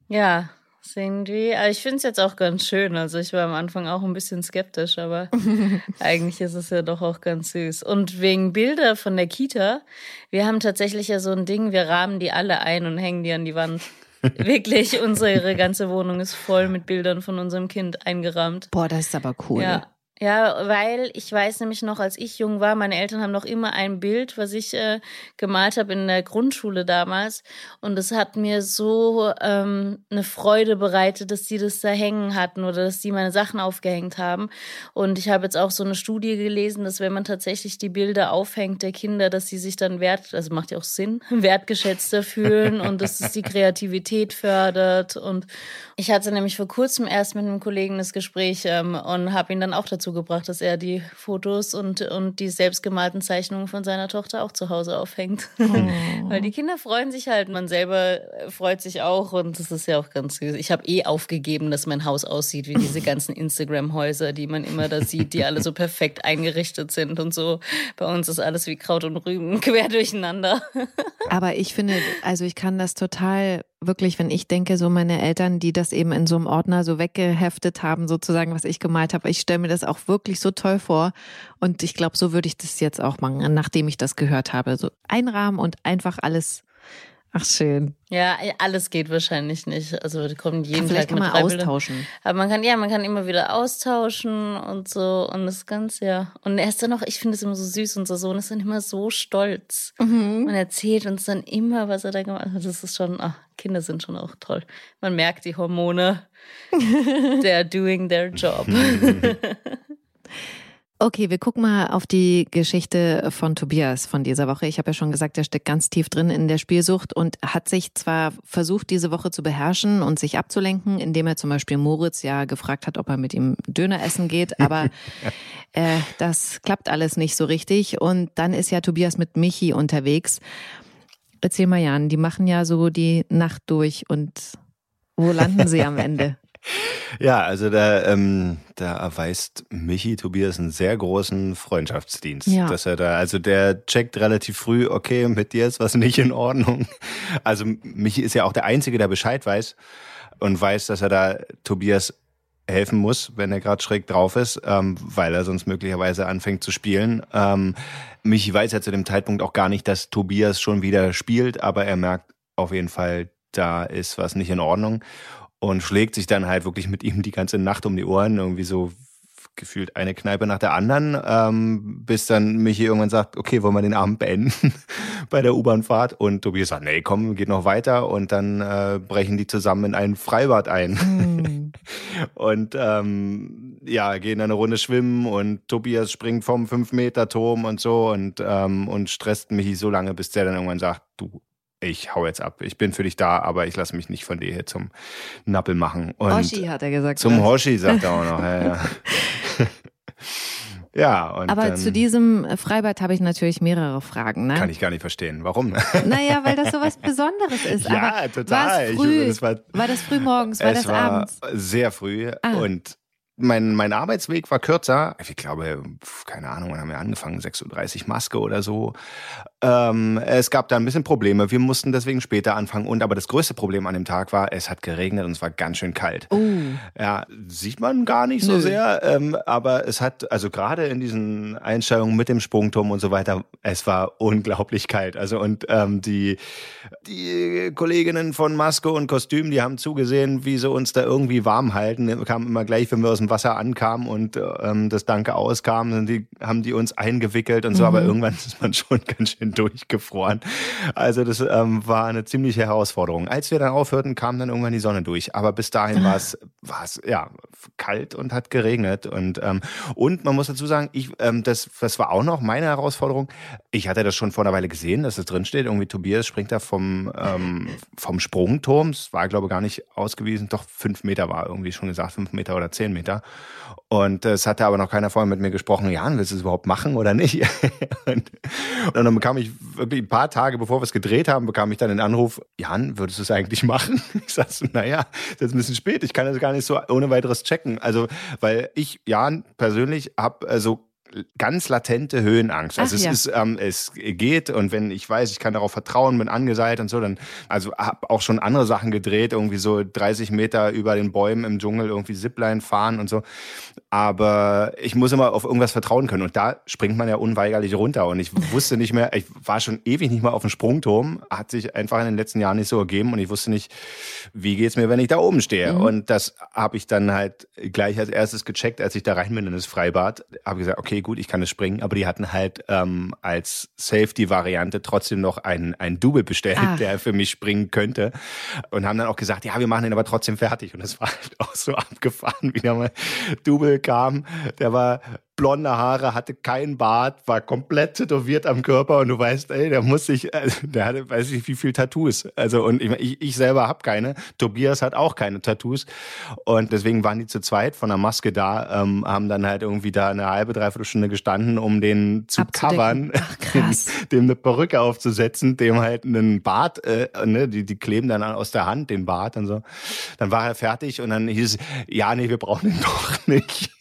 [SPEAKER 4] Ja, sehen die. Aber ich finde es jetzt auch ganz schön. Also ich war am Anfang auch ein bisschen skeptisch, aber eigentlich ist es ja doch auch ganz süß. Und wegen Bilder von der Kita, wir haben tatsächlich ja so ein Ding, wir rahmen die alle ein und hängen die an die Wand. Wirklich, unsere ganze Wohnung ist voll mit Bildern von unserem Kind eingerahmt.
[SPEAKER 3] Boah, das ist aber cool.
[SPEAKER 4] Ja. Ja, weil ich weiß nämlich noch, als ich jung war, meine Eltern haben noch immer ein Bild, was ich äh, gemalt habe in der Grundschule damals. Und es hat mir so ähm, eine Freude bereitet, dass die das da hängen hatten oder dass die meine Sachen aufgehängt haben. Und ich habe jetzt auch so eine Studie gelesen, dass wenn man tatsächlich die Bilder aufhängt der Kinder, dass sie sich dann wert, also macht ja auch Sinn, wertgeschätzter fühlen und dass es die Kreativität fördert. Und ich hatte nämlich vor kurzem erst mit einem Kollegen das Gespräch ähm, und habe ihn dann auch dazu gebracht, dass er die Fotos und, und die selbstgemalten Zeichnungen von seiner Tochter auch zu Hause aufhängt. Weil die Kinder freuen sich halt, man selber freut sich auch und das ist ja auch ganz süß. Ich habe eh aufgegeben, dass mein Haus aussieht wie diese ganzen Instagram-Häuser, die man immer da sieht, die alle so perfekt eingerichtet sind und so. Bei uns ist alles wie Kraut und Rüben quer durcheinander.
[SPEAKER 3] Aber ich finde, also ich kann das total wirklich, wenn ich denke, so meine Eltern, die das eben in so einem Ordner so weggeheftet haben, sozusagen, was ich gemalt habe, ich stelle mir das auch wirklich so toll vor. Und ich glaube, so würde ich das jetzt auch machen, nachdem ich das gehört habe. So einrahmen und einfach alles. Ach schön.
[SPEAKER 4] Ja, alles geht wahrscheinlich nicht. Also die kommen jeden
[SPEAKER 3] Vielleicht
[SPEAKER 4] Tag
[SPEAKER 3] kann man austauschen.
[SPEAKER 4] Aber man kann, ja, man kann immer wieder austauschen und so und das Ganze, ja. Und er ist dann auch, ich finde es immer so süß, unser Sohn ist dann immer so stolz
[SPEAKER 3] Mhm.
[SPEAKER 4] und erzählt uns dann immer, was er da gemacht hat. Das ist schon, ach, Kinder sind schon auch toll. Man merkt die Hormone. They're doing their job.
[SPEAKER 3] Okay, wir gucken mal auf die Geschichte von Tobias von dieser Woche. Ich habe ja schon gesagt, er steckt ganz tief drin in der Spielsucht und hat sich zwar versucht, diese Woche zu beherrschen und sich abzulenken, indem er zum Beispiel Moritz ja gefragt hat, ob er mit ihm Döner essen geht, aber äh, das klappt alles nicht so richtig. Und dann ist ja Tobias mit Michi unterwegs. Erzähl mal, Jan, die machen ja so die Nacht durch und wo landen sie am Ende?
[SPEAKER 5] Ja, also da, ähm, da erweist Michi Tobias einen sehr großen Freundschaftsdienst. Ja. Dass er da, also der checkt relativ früh, okay, mit dir ist was nicht in Ordnung. Also Michi ist ja auch der Einzige, der Bescheid weiß und weiß, dass er da Tobias helfen muss, wenn er gerade schräg drauf ist, ähm, weil er sonst möglicherweise anfängt zu spielen. Ähm, Michi weiß ja zu dem Zeitpunkt auch gar nicht, dass Tobias schon wieder spielt, aber er merkt auf jeden Fall, da ist was nicht in Ordnung und schlägt sich dann halt wirklich mit ihm die ganze Nacht um die Ohren, irgendwie so gefühlt eine Kneipe nach der anderen, ähm, bis dann Michi irgendwann sagt, okay, wollen wir den Abend beenden bei der U-Bahn-Fahrt? Und Tobias sagt, nee, komm, geht noch weiter. Und dann äh, brechen die zusammen in ein Freibad ein. Mm. und ähm, ja, gehen dann eine Runde schwimmen und Tobias springt vom 5-Meter-Turm und so und, ähm, und stresst Michi so lange, bis der dann irgendwann sagt, du ich hau jetzt ab. Ich bin für dich da, aber ich lasse mich nicht von dir hier zum Nappel machen.
[SPEAKER 3] Und Hoshi hat er gesagt.
[SPEAKER 5] Zum Hoshi sagt er auch noch. Ja, ja. ja und
[SPEAKER 3] aber dann, zu diesem Freibad habe ich natürlich mehrere Fragen. Ne?
[SPEAKER 5] Kann ich gar nicht verstehen. Warum?
[SPEAKER 3] Naja, weil das so was Besonderes ist.
[SPEAKER 5] ja,
[SPEAKER 3] aber
[SPEAKER 5] total.
[SPEAKER 3] Früh, ich, war, war, das früh morgens? War das
[SPEAKER 5] war
[SPEAKER 3] abends?
[SPEAKER 5] Sehr früh. Ah. Und mein, mein Arbeitsweg war kürzer. Ich glaube, keine Ahnung, wann haben wir angefangen? 6.30 Uhr Maske oder so. Ähm, es gab da ein bisschen Probleme. Wir mussten deswegen später anfangen. Und aber das größte Problem an dem Tag war, es hat geregnet und es war ganz schön kalt.
[SPEAKER 3] Oh.
[SPEAKER 5] Ja, sieht man gar nicht so Nö. sehr. Ähm, aber es hat, also gerade in diesen Einstellungen mit dem Sprungturm und so weiter, es war unglaublich kalt. Also und ähm, die, die Kolleginnen von Maske und Kostüm, die haben zugesehen, wie sie uns da irgendwie warm halten. Wir kamen immer gleich, wenn wir aus dem Wasser ankamen und ähm, das Danke auskam, die, haben die uns eingewickelt und so. Mhm. Aber irgendwann ist man schon ganz schön durchgefroren. Also das ähm, war eine ziemliche Herausforderung. Als wir dann aufhörten, kam dann irgendwann die Sonne durch. Aber bis dahin war es war es ja kalt und hat geregnet und ähm, und man muss dazu sagen, ich ähm, das das war auch noch meine Herausforderung. Ich hatte das schon vor einer Weile gesehen, dass es drin steht. Irgendwie Tobias springt da vom ähm, vom Sprungturm. Es war glaube ich gar nicht ausgewiesen. Doch fünf Meter war irgendwie schon gesagt, fünf Meter oder zehn Meter. Und es hatte aber noch keiner vorher mit mir gesprochen, Jan, willst du es überhaupt machen oder nicht? und, und, dann bekam ich wirklich ein paar Tage, bevor wir es gedreht haben, bekam ich dann den Anruf, Jan, würdest du es eigentlich machen? Ich sag so, naja, das ist ein bisschen spät, ich kann das gar nicht so ohne weiteres checken. Also, weil ich, Jan, persönlich habe also ganz latente Höhenangst. Also Ach, es ja. ist, ähm, es geht und wenn ich weiß, ich kann darauf vertrauen, bin angeseilt und so, dann, also habe auch schon andere Sachen gedreht, irgendwie so 30 Meter über den Bäumen im Dschungel irgendwie Zipline fahren und so. Aber ich muss immer auf irgendwas vertrauen können und da springt man ja unweigerlich runter und ich wusste nicht mehr, ich war schon ewig nicht mehr auf dem Sprungturm, hat sich einfach in den letzten Jahren nicht so ergeben und ich wusste nicht, wie geht's mir, wenn ich da oben stehe. Mhm. Und das habe ich dann halt gleich als erstes gecheckt, als ich da rein bin in das Freibad, habe gesagt, okay, gut, ich kann es springen, aber die hatten halt ähm, als Safety-Variante trotzdem noch einen, einen Double bestellt, Ach. der für mich springen könnte. Und haben dann auch gesagt, ja, wir machen den aber trotzdem fertig. Und das war halt auch so abgefahren, wie der mal Double kam. Der war blonde Haare, hatte keinen Bart, war komplett tätowiert am Körper und du weißt, ey, der muss sich, also, der hatte, weiß ich, wie viel Tattoos. Also und ich, ich selber habe keine. Tobias hat auch keine Tattoos und deswegen waren die zu zweit von der Maske da, ähm, haben dann halt irgendwie da eine halbe, dreiviertel Stunde gestanden, um den zu covern, Ach, dem eine Perücke aufzusetzen, dem halt einen Bart, äh, ne, die, die kleben dann aus der Hand den Bart und so. Dann war er fertig und dann hieß es, ja, nee, wir brauchen ihn doch nicht.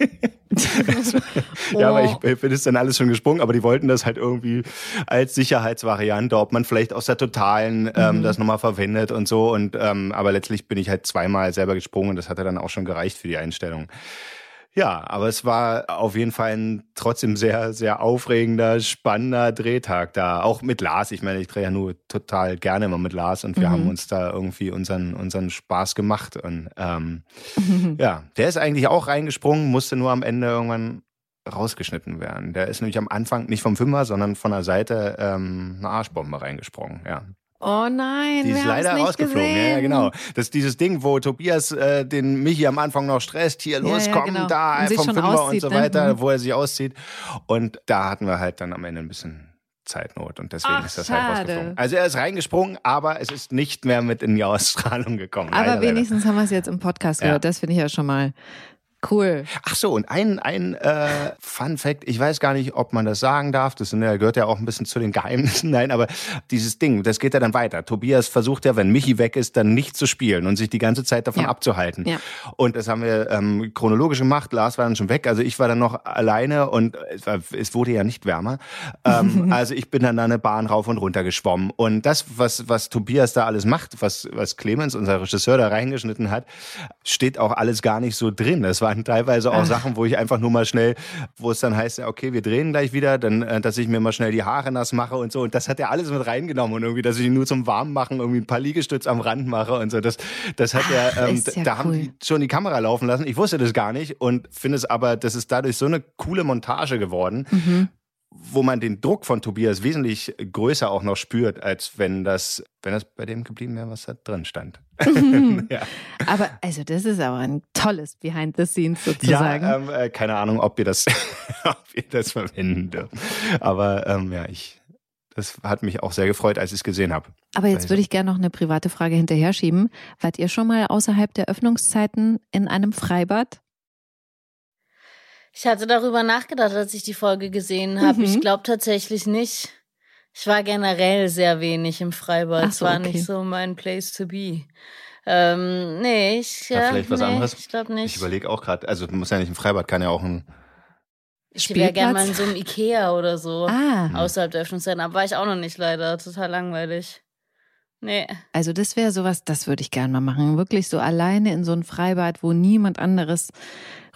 [SPEAKER 5] ja, aber ich, ich bin es dann alles schon gesprungen, aber die wollten das halt irgendwie als Sicherheitsvariante, ob man vielleicht aus der totalen ähm, mhm. das nochmal verwendet und so. Und ähm, aber letztlich bin ich halt zweimal selber gesprungen und das hatte dann auch schon gereicht für die Einstellung. Ja, aber es war auf jeden Fall ein trotzdem sehr, sehr aufregender, spannender Drehtag da. Auch mit Lars. Ich meine, ich drehe ja nur total gerne immer mit Lars und wir mhm. haben uns da irgendwie unseren, unseren Spaß gemacht. Und ähm, mhm. ja, der ist eigentlich auch reingesprungen, musste nur am Ende irgendwann rausgeschnitten werden. Der ist nämlich am Anfang nicht vom Fünfer, sondern von der Seite ähm, eine Arschbombe reingesprungen, ja.
[SPEAKER 3] Oh nein,
[SPEAKER 5] die ist
[SPEAKER 3] wir
[SPEAKER 5] leider
[SPEAKER 3] nicht
[SPEAKER 5] rausgeflogen.
[SPEAKER 3] Gesehen.
[SPEAKER 5] Ja, ja, genau. Das ist dieses Ding, wo Tobias äh, den Michi am Anfang noch stresst, hier
[SPEAKER 3] Ja,
[SPEAKER 5] los,
[SPEAKER 3] ja,
[SPEAKER 5] komm,
[SPEAKER 3] genau.
[SPEAKER 5] da
[SPEAKER 3] Und
[SPEAKER 5] vom Fünfer und
[SPEAKER 3] auszieht,
[SPEAKER 5] so
[SPEAKER 3] ne?
[SPEAKER 5] weiter,
[SPEAKER 3] Mhm.
[SPEAKER 5] wo er sich auszieht. Und da hatten wir halt dann am Ende ein bisschen Zeitnot und deswegen
[SPEAKER 3] Ach,
[SPEAKER 5] ist das halt
[SPEAKER 3] schade.
[SPEAKER 5] rausgeflogen. Also er ist reingesprungen, aber es ist nicht mehr mit in die Ausstrahlung gekommen.
[SPEAKER 3] Aber
[SPEAKER 5] leider,
[SPEAKER 3] wenigstens haben wir es jetzt im Podcast
[SPEAKER 5] Ja.
[SPEAKER 3] gehört. Das finde ich ja schon mal cool.
[SPEAKER 5] Ach so, und ein, ein äh, Fun Fact, ich weiß gar nicht, ob man das sagen darf, das sind ja- gehört ja auch ein bisschen zu den Geheimnissen, nein, aber dieses Ding, das geht ja dann weiter. Tobias versucht ja, wenn Michi weg ist, dann nicht zu spielen und sich die ganze Zeit davon
[SPEAKER 3] Ja.
[SPEAKER 5] abzuhalten.
[SPEAKER 3] Ja.
[SPEAKER 5] Und das haben wir ähm, chronologisch gemacht, Lars war dann schon weg, also ich war dann noch alleine und es, war, es wurde ja nicht wärmer. Ähm, also ich bin dann da eine Bahn rauf und runter geschwommen und das, was, was Tobias da alles macht, was, was Clemens, unser Regisseur, da reingeschnitten hat, steht auch alles gar nicht so drin. Das waren teilweise auch
[SPEAKER 3] Ach.
[SPEAKER 5] Sachen, wo ich einfach nur mal schnell, wo es dann heißt, ja, okay, wir drehen gleich wieder, dann, äh, dass ich mir mal schnell die Haare nass mache und so. Und das hat er alles mit reingenommen und irgendwie, dass ich nur zum Warmmachen irgendwie ein paar Liegestütz am Rand mache und so. Das, das hat
[SPEAKER 3] Ach,
[SPEAKER 5] er, ähm,
[SPEAKER 3] ja
[SPEAKER 5] da haben
[SPEAKER 3] cool.
[SPEAKER 5] die schon die Kamera laufen lassen. Ich wusste das gar nicht und finde es aber, das ist dadurch so eine coole Montage geworden,
[SPEAKER 3] Mhm.
[SPEAKER 5] Wo man den Druck von Tobias wesentlich größer auch noch spürt, als wenn das, wenn das bei dem geblieben wäre, was da drin stand. ja.
[SPEAKER 3] Aber also das ist aber ein tolles Behind the Scenes
[SPEAKER 5] Ja,
[SPEAKER 3] sozusagen.
[SPEAKER 5] ähm, äh, keine Ahnung, ob wir das, ob wir das verwenden dürfen. Aber ähm, ja, ich, das hat mich auch sehr gefreut, als ich es gesehen habe.
[SPEAKER 3] aber jetzt
[SPEAKER 5] also-
[SPEAKER 3] würde ich gerne noch eine private Frage hinterher schieben. Wart ihr schon mal außerhalb der Öffnungszeiten in einem Freibad?
[SPEAKER 4] Ich hatte darüber nachgedacht, als ich die Folge gesehen habe.
[SPEAKER 3] Mhm.
[SPEAKER 4] Ich glaube tatsächlich nicht. Ich war generell sehr wenig im Freibad. Es
[SPEAKER 3] so,
[SPEAKER 4] war
[SPEAKER 3] okay.
[SPEAKER 4] nicht so mein Place to be. Ähm, nee, ich.
[SPEAKER 5] Ja,
[SPEAKER 4] Ja,
[SPEAKER 5] vielleicht was
[SPEAKER 4] nee,
[SPEAKER 5] anderes?
[SPEAKER 4] Ich glaube nicht.
[SPEAKER 5] Ich überlege auch gerade, also muss ja nicht ein Freibad, kann ja auch ein.
[SPEAKER 4] Ich wäre gerne mal in so einem Ikea oder so.
[SPEAKER 3] Ah,
[SPEAKER 4] Außerhalb der Öffnungszeiten. Aber war ich auch noch nicht leider. Total langweilig. Nee.
[SPEAKER 3] also das wäre sowas, das würde ich gerne mal machen. Wirklich so alleine in so ein Freibad, wo niemand anderes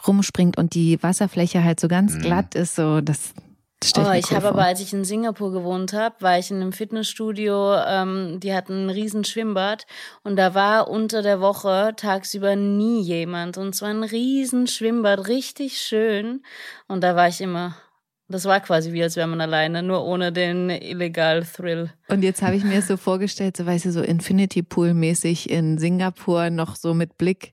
[SPEAKER 3] rumspringt und die Wasserfläche halt so ganz
[SPEAKER 5] Mhm.
[SPEAKER 3] glatt ist. So, das stell
[SPEAKER 4] Oh, ich
[SPEAKER 3] cool
[SPEAKER 4] habe aber, als ich in Singapur gewohnt habe, war ich in einem Fitnessstudio, ähm, die hatten ein riesen Schwimmbad und da war unter der Woche tagsüber nie jemand und zwar ein riesen Schwimmbad, richtig schön und da war ich immer. Das war quasi wie, als wäre man alleine, nur ohne den illegal Thrill.
[SPEAKER 3] Und jetzt habe ich mir es so vorgestellt, so weißt du, so Infinity Pool mäßig in Singapur noch so mit Blick.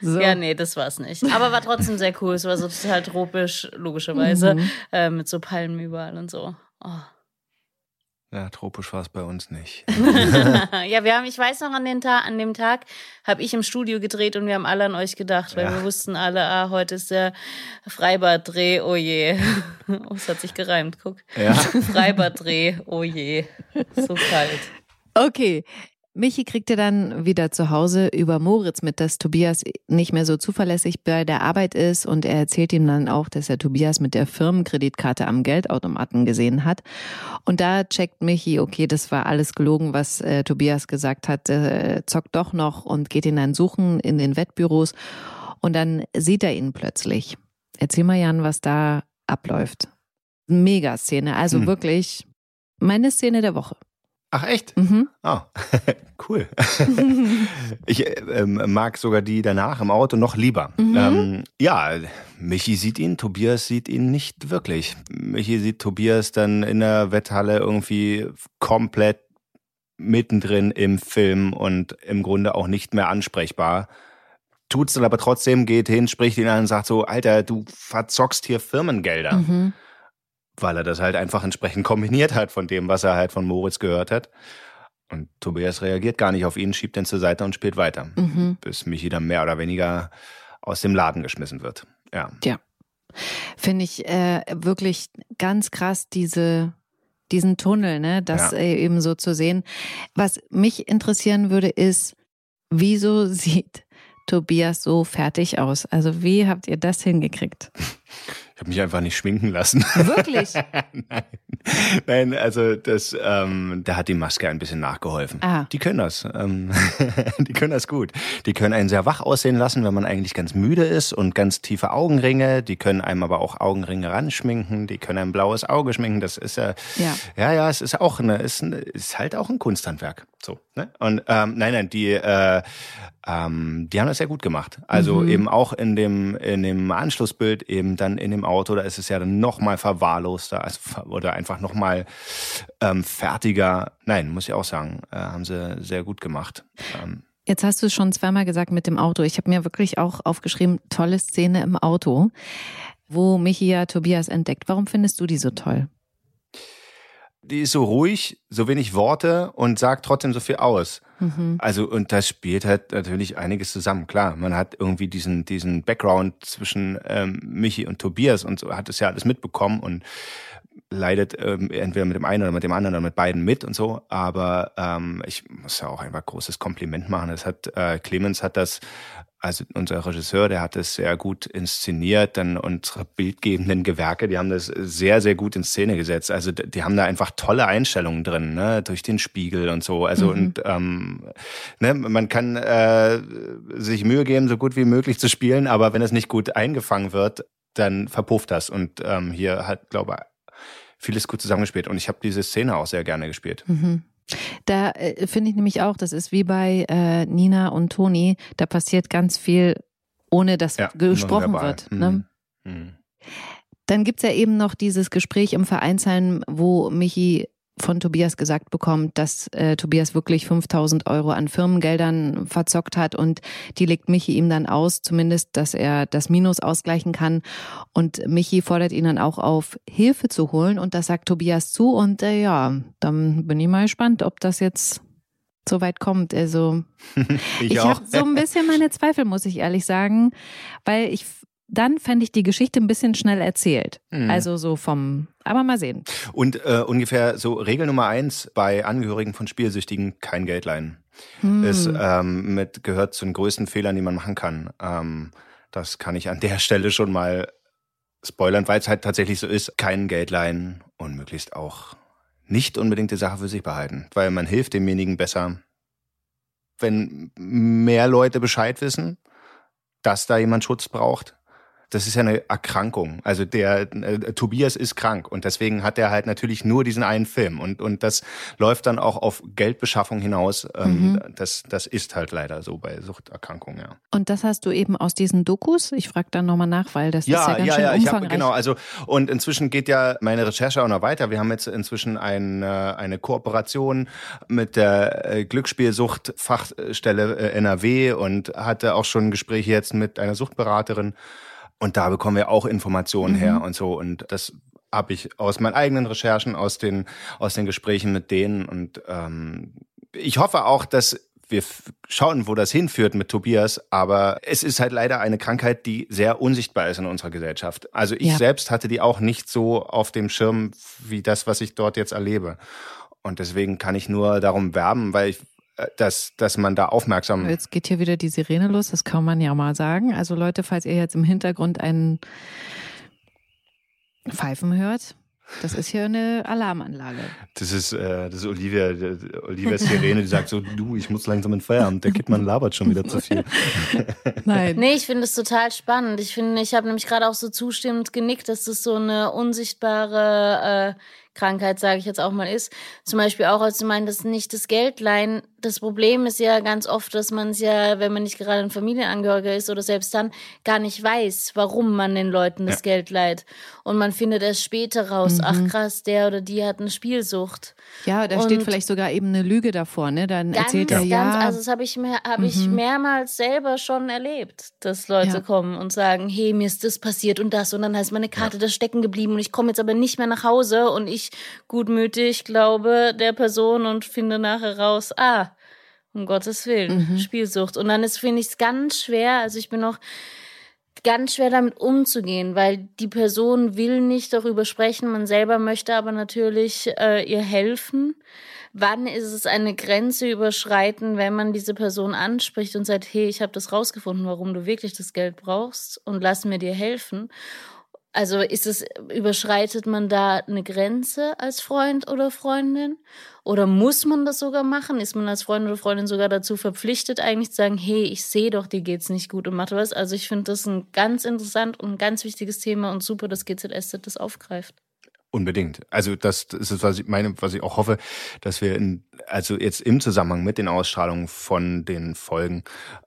[SPEAKER 3] So.
[SPEAKER 4] Ja, nee, das war's nicht. Aber war trotzdem sehr cool. Es war so total tropisch, logischerweise,
[SPEAKER 3] Mhm.
[SPEAKER 4] äh, mit so Palmen überall und so. Oh.
[SPEAKER 5] Ja, tropisch war es bei uns nicht.
[SPEAKER 4] ja, wir haben, ich weiß noch, an, den Ta an dem Tag habe ich im Studio gedreht und wir haben alle an euch gedacht, weil
[SPEAKER 5] Ja.
[SPEAKER 4] wir wussten alle, ah, heute ist der Freibaddreh, oh je. Oh, es hat sich gereimt, guck.
[SPEAKER 5] Ja.
[SPEAKER 4] Freibaddreh, oh je. So kalt.
[SPEAKER 3] Okay. Michi kriegte dann wieder zu Hause über Moritz mit, dass Tobias nicht mehr so zuverlässig bei der Arbeit ist und er erzählt ihm dann auch, dass er Tobias mit der Firmenkreditkarte am Geldautomaten gesehen hat. Und da checkt Michi, okay, das war alles gelogen, was äh, Tobias gesagt hat, äh, zockt doch noch und geht ihn dann suchen in den Wettbüros und dann sieht er ihn plötzlich. Erzähl mal, Jan, was da abläuft. Mega-Szene, also
[SPEAKER 5] Hm.
[SPEAKER 3] wirklich meine Szene der Woche.
[SPEAKER 5] Ach echt?
[SPEAKER 3] Mhm.
[SPEAKER 5] Oh, cool. ich äh, ähm, mag sogar die danach im Auto noch lieber.
[SPEAKER 3] Mhm.
[SPEAKER 5] Ähm, ja, Michi sieht ihn, Tobias sieht ihn nicht wirklich. Michi sieht Tobias dann in der Wetthalle irgendwie komplett mittendrin im Film und im Grunde auch nicht mehr ansprechbar. Tut's dann aber trotzdem, geht hin, spricht ihn an und sagt so, Alter, du verzockst hier Firmengelder.
[SPEAKER 3] Mhm.
[SPEAKER 5] Weil er das halt einfach entsprechend kombiniert hat von dem, was er halt von Moritz gehört hat. Und Tobias reagiert gar nicht auf ihn, schiebt ihn zur Seite und spielt weiter,
[SPEAKER 3] Mhm.
[SPEAKER 5] bis Michi dann mehr oder weniger aus dem Laden geschmissen wird. Ja.
[SPEAKER 3] Finde ich äh, wirklich ganz krass, diese, diesen Tunnel, ne, das
[SPEAKER 5] Ja.
[SPEAKER 3] äh, eben so zu sehen. Was mich interessieren würde, ist, wieso sieht Tobias so fertig aus? Also wie habt ihr das hingekriegt?
[SPEAKER 5] Ich habe mich einfach nicht schminken lassen.
[SPEAKER 3] Wirklich?
[SPEAKER 5] Nein. Nein, also das, ähm, da hat die Maske ein bisschen nachgeholfen.
[SPEAKER 3] Ah.
[SPEAKER 5] Die können das. Ähm, die können das gut. Die können einen sehr wach aussehen lassen, wenn man eigentlich ganz müde ist und ganz tiefe Augenringe. Die können einem aber auch Augenringe ranschminken. Die können ein blaues Auge schminken. Das ist ja,
[SPEAKER 3] Ja.
[SPEAKER 5] ja, ja, es ist auch eine, ist, ist halt auch ein Kunsthandwerk. So, ne? Und ähm, nein, nein, die, äh, ähm, die haben das sehr gut gemacht. Also
[SPEAKER 3] Mhm.
[SPEAKER 5] eben auch in dem in dem Anschlussbild eben dann in dem Auto, da ist es ja dann noch mal verwahrloster, also oder einfach noch mal ähm, fertiger. Nein, muss ich auch sagen, äh, haben sie sehr gut gemacht. Ähm,
[SPEAKER 3] Jetzt hast du es schon zweimal gesagt mit dem Auto. Ich habe mir wirklich auch aufgeschrieben, tolle Szene im Auto, wo Michi ja Tobias entdeckt. Warum findest du die so toll?
[SPEAKER 5] Die ist so ruhig, so wenig Worte und sagt trotzdem so viel aus.
[SPEAKER 3] Mhm.
[SPEAKER 5] Also und das spielt halt natürlich einiges zusammen. Klar, man hat irgendwie diesen diesen Background zwischen ähm, Michi und Tobias und so hat es ja alles mitbekommen und leidet ähm, entweder mit dem einen oder mit dem anderen oder mit beiden mit und so. Aber ähm, ich muss ja auch einfach großes Kompliment machen. Das hat äh, Clemens hat das also unser Regisseur, der hat das sehr gut inszeniert, dann unsere bildgebenden Gewerke, die haben das sehr, sehr gut in Szene gesetzt. Also die haben da einfach tolle Einstellungen drin, ne, durch den Spiegel und so. Also und ähm, ne, man kann äh, sich Mühe geben, so gut wie möglich zu spielen, aber wenn es nicht gut eingefangen wird, dann verpufft das. Und ähm, hier hat, glaube ich, vieles gut zusammengespielt. Und ich habe diese Szene auch sehr gerne gespielt.
[SPEAKER 3] Mhm. Da äh, finde ich nämlich auch, das ist wie bei äh, Nina und Toni, da passiert ganz viel, ohne dass
[SPEAKER 5] Ja,
[SPEAKER 3] gesprochen wird. Ne?
[SPEAKER 5] Mhm. Mhm.
[SPEAKER 3] Dann gibt's ja eben noch dieses Gespräch im Vereinsheim, wo Michi von Tobias gesagt bekommt, dass äh, Tobias wirklich 5000 Euro an Firmengeldern verzockt hat und die legt Michi ihm dann aus, zumindest, dass er das Minus ausgleichen kann. Und Michi fordert ihn dann auch auf, Hilfe zu holen und das sagt Tobias zu und äh, ja, dann bin ich mal gespannt, ob das jetzt so weit kommt. Also
[SPEAKER 5] Ich,
[SPEAKER 3] ich habe so ein bisschen meine Zweifel, muss ich ehrlich sagen, weil ich dann fände ich die Geschichte ein bisschen schnell erzählt.
[SPEAKER 5] Mhm.
[SPEAKER 3] Also so vom, aber mal sehen.
[SPEAKER 5] Und äh, ungefähr so Regel Nummer eins bei Angehörigen von Spielsüchtigen kein Geld leihen.
[SPEAKER 3] Hm.
[SPEAKER 5] Ist ähm, mit gehört zu den größten Fehlern, die man machen kann. Ähm, das kann ich an der Stelle schon mal spoilern, weil es halt tatsächlich so ist, kein Geld leihen und möglichst auch nicht unbedingt die Sache für sich behalten, weil man hilft demjenigen besser, wenn mehr Leute Bescheid wissen, dass da jemand Schutz braucht. Das ist ja eine Erkrankung. Also der äh, Tobias ist krank und deswegen hat er halt natürlich nur diesen einen Film und und das läuft dann auch auf Geldbeschaffung hinaus. Ähm,
[SPEAKER 3] Mhm.
[SPEAKER 5] Das das ist halt leider so bei Suchterkrankungen. Ja.
[SPEAKER 3] Und das hast du eben aus diesen Dokus? Ich frage dann nochmal nach, weil das ist ja ganz schön
[SPEAKER 5] ich habe
[SPEAKER 3] umfangreich.
[SPEAKER 5] genau, also und inzwischen geht ja meine Recherche auch noch weiter. Wir haben jetzt inzwischen ein, äh, eine Kooperation mit der äh, Glücksspielsucht Fachstelle äh, NRW und hatte auch schon Gespräche jetzt mit einer Suchtberaterin und da bekommen wir auch Informationen
[SPEAKER 3] Mhm.
[SPEAKER 5] her und so und das habe ich aus meinen eigenen Recherchen, aus den aus den Gesprächen mit denen und ähm, ich hoffe auch, dass wir schauen, wo das hinführt mit Tobias, aber es ist halt leider eine Krankheit, die sehr unsichtbar ist in unserer Gesellschaft. Also ich
[SPEAKER 3] Ja.
[SPEAKER 5] selbst hatte die auch nicht so auf dem Schirm wie das, was ich dort jetzt erlebe. Und deswegen kann ich nur darum werben, weil ich, dass, dass man da aufmerksam
[SPEAKER 3] Jetzt geht hier wieder die Sirene los, das kann man ja mal sagen. Also Leute, falls ihr jetzt im Hintergrund einen Pfeifen hört, das ist hier eine Alarmanlage.
[SPEAKER 5] Das ist, äh, das ist Olivia, äh, Olivia Sirene, die sagt so, du, ich muss langsam in Feierabend. Der Kittmann labert schon wieder zu viel.
[SPEAKER 3] Nein.
[SPEAKER 4] Nee, ich finde es total spannend. Ich finde, ich habe nämlich gerade auch so zustimmend genickt, dass das so eine unsichtbare äh, Krankheit, sage ich jetzt auch mal, ist. Zum Beispiel auch, als du meintest, nicht das Geld leihen. Das Problem ist ja ganz oft, dass man es ja, wenn man nicht gerade ein Familienangehöriger ist oder selbst dann, gar nicht weiß, warum man den Leuten das
[SPEAKER 5] Ja.
[SPEAKER 4] Geld leiht. Und man findet erst später raus, ach krass, der oder die hat eine Spielsucht.
[SPEAKER 3] Ja, da steht
[SPEAKER 4] Und-
[SPEAKER 3] vielleicht sogar eben eine Lüge davor, ne? Dann
[SPEAKER 4] Ganz,
[SPEAKER 3] erzählt er
[SPEAKER 4] ganz,
[SPEAKER 3] ja.
[SPEAKER 4] also das habe ich mehr, ich
[SPEAKER 3] Mhm.
[SPEAKER 4] mehrmals selber schon erlebt, dass Leute
[SPEAKER 3] Ja.
[SPEAKER 4] kommen und sagen, hey, mir ist das passiert und das und dann heißt meine Karte da stecken geblieben und ich komme jetzt aber nicht mehr nach Hause und ich gutmütig glaube der Person und finde nachher raus, ah, um Gottes Willen,
[SPEAKER 3] Mhm.
[SPEAKER 4] Spielsucht. Und dann ist finde ich es ganz schwer, also ich bin noch ganz schwer damit umzugehen, weil die Person will nicht darüber sprechen, man selber möchte aber natürlich äh, ihr helfen. Wann ist es eine Grenze überschreiten, wenn man diese Person anspricht und sagt, hey, ich habe das rausgefunden, warum du wirklich das Geld brauchst und lass mir dir helfen? Also ist es, überschreitet man da eine Grenze als Freund oder Freundin? Oder muss man das sogar machen? Ist man als Freund oder Freundin sogar dazu verpflichtet, eigentlich zu sagen, hey, ich sehe doch, dir geht's nicht gut und mach was? Also ich finde das ein ganz interessant und ein ganz wichtiges Thema und super, dass GZSZ das aufgreift.
[SPEAKER 5] Unbedingt. Also das, das ist was ich meine, was ich auch hoffe, dass wir in, also jetzt im Zusammenhang mit den Ausstrahlungen von den Folgen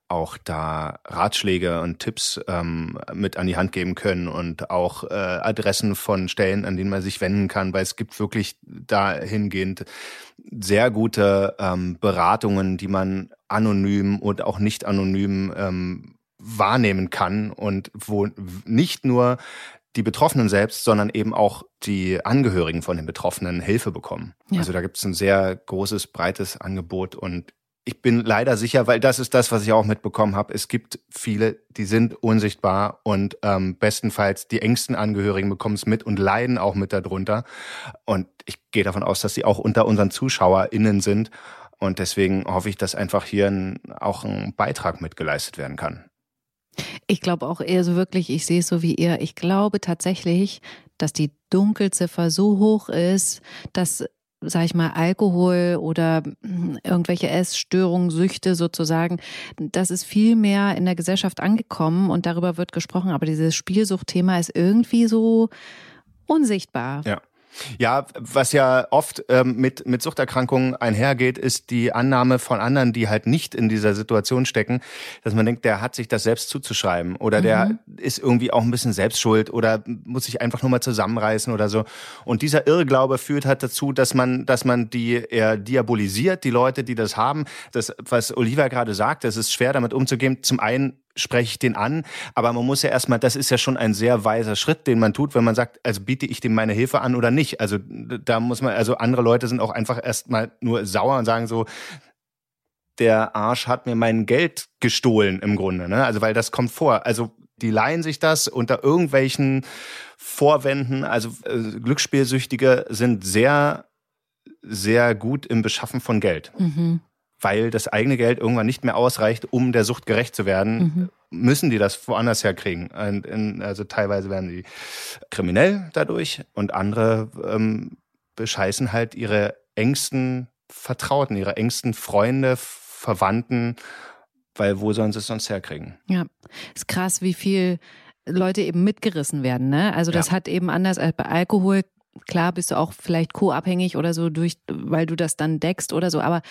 [SPEAKER 5] auch da Ratschläge und Tipps ähm, mit an die Hand geben können und auch äh, Adressen von Stellen, an denen man sich wenden kann, weil es gibt wirklich dahingehend sehr gute ähm, Beratungen, die man anonym und auch nicht anonym ähm, wahrnehmen kann und wo nicht nur die Betroffenen selbst, sondern eben auch die Angehörigen von den Betroffenen Hilfe bekommen. Ja. Also da gibt es ein sehr großes, breites Angebot und ich bin leider sicher, weil das ist das, was ich auch mitbekommen habe. Es gibt viele, die sind unsichtbar und ähm, bestenfalls die engsten Angehörigen bekommen es mit und leiden auch mit darunter. Und ich gehe davon aus, dass sie auch unter unseren ZuschauerInnen sind. Und deswegen hoffe ich, dass einfach hier ein, auch ein Beitrag mitgeleistet werden kann.
[SPEAKER 3] Ich glaube auch eher so wirklich, ich sehe es so wie ihr. Ich glaube tatsächlich, dass die Dunkelziffer so hoch ist, dass sag ich mal, Alkohol oder hm, irgendwelche Essstörungen, Süchte sozusagen, das ist viel mehr in der Gesellschaft angekommen und darüber wird gesprochen, aber dieses Spielsuchtthema ist irgendwie so unsichtbar.
[SPEAKER 5] Ja. Ja, was ja oft ähm, mit, mit Suchterkrankungen einhergeht, ist die Annahme von anderen, die halt nicht in dieser Situation stecken, dass man denkt, der hat sich das selbst zuzuschreiben oder mhm. der ist irgendwie auch ein bisschen selbstschuld oder muss sich einfach nur mal zusammenreißen oder so. Und dieser Irrglaube führt halt dazu, dass man, dass man die eher diabolisiert, die Leute, die das haben. Das, was Oliver gerade sagt, es ist schwer damit umzugehen. Zum einen spreche ich den an. Aber man muss ja erstmal, das ist ja schon ein sehr weiser Schritt, den man tut, wenn man sagt, also biete ich dem meine Hilfe an oder nicht. Also da muss man, also andere Leute sind auch einfach erstmal nur sauer und sagen so, der Arsch hat mir mein Geld gestohlen im Grunde. Ne? Also weil das kommt vor. Also die leihen sich das unter irgendwelchen Vorwänden. Also äh, Glücksspielsüchtige sind sehr, sehr gut im Beschaffen von Geld. Mhm weil das eigene Geld irgendwann nicht mehr ausreicht, um der Sucht gerecht zu werden, mhm. müssen die das woanders herkriegen. Also teilweise werden die kriminell dadurch und andere ähm, bescheißen halt ihre engsten Vertrauten, ihre engsten Freunde, Verwandten, weil wo sollen sie es sonst herkriegen?
[SPEAKER 3] Ja, ist krass, wie viel Leute eben mitgerissen werden. Ne? Also das ja. hat eben anders als bei Alkohol Klar bist du auch vielleicht co-abhängig oder so durch, weil du das dann deckst oder so, aber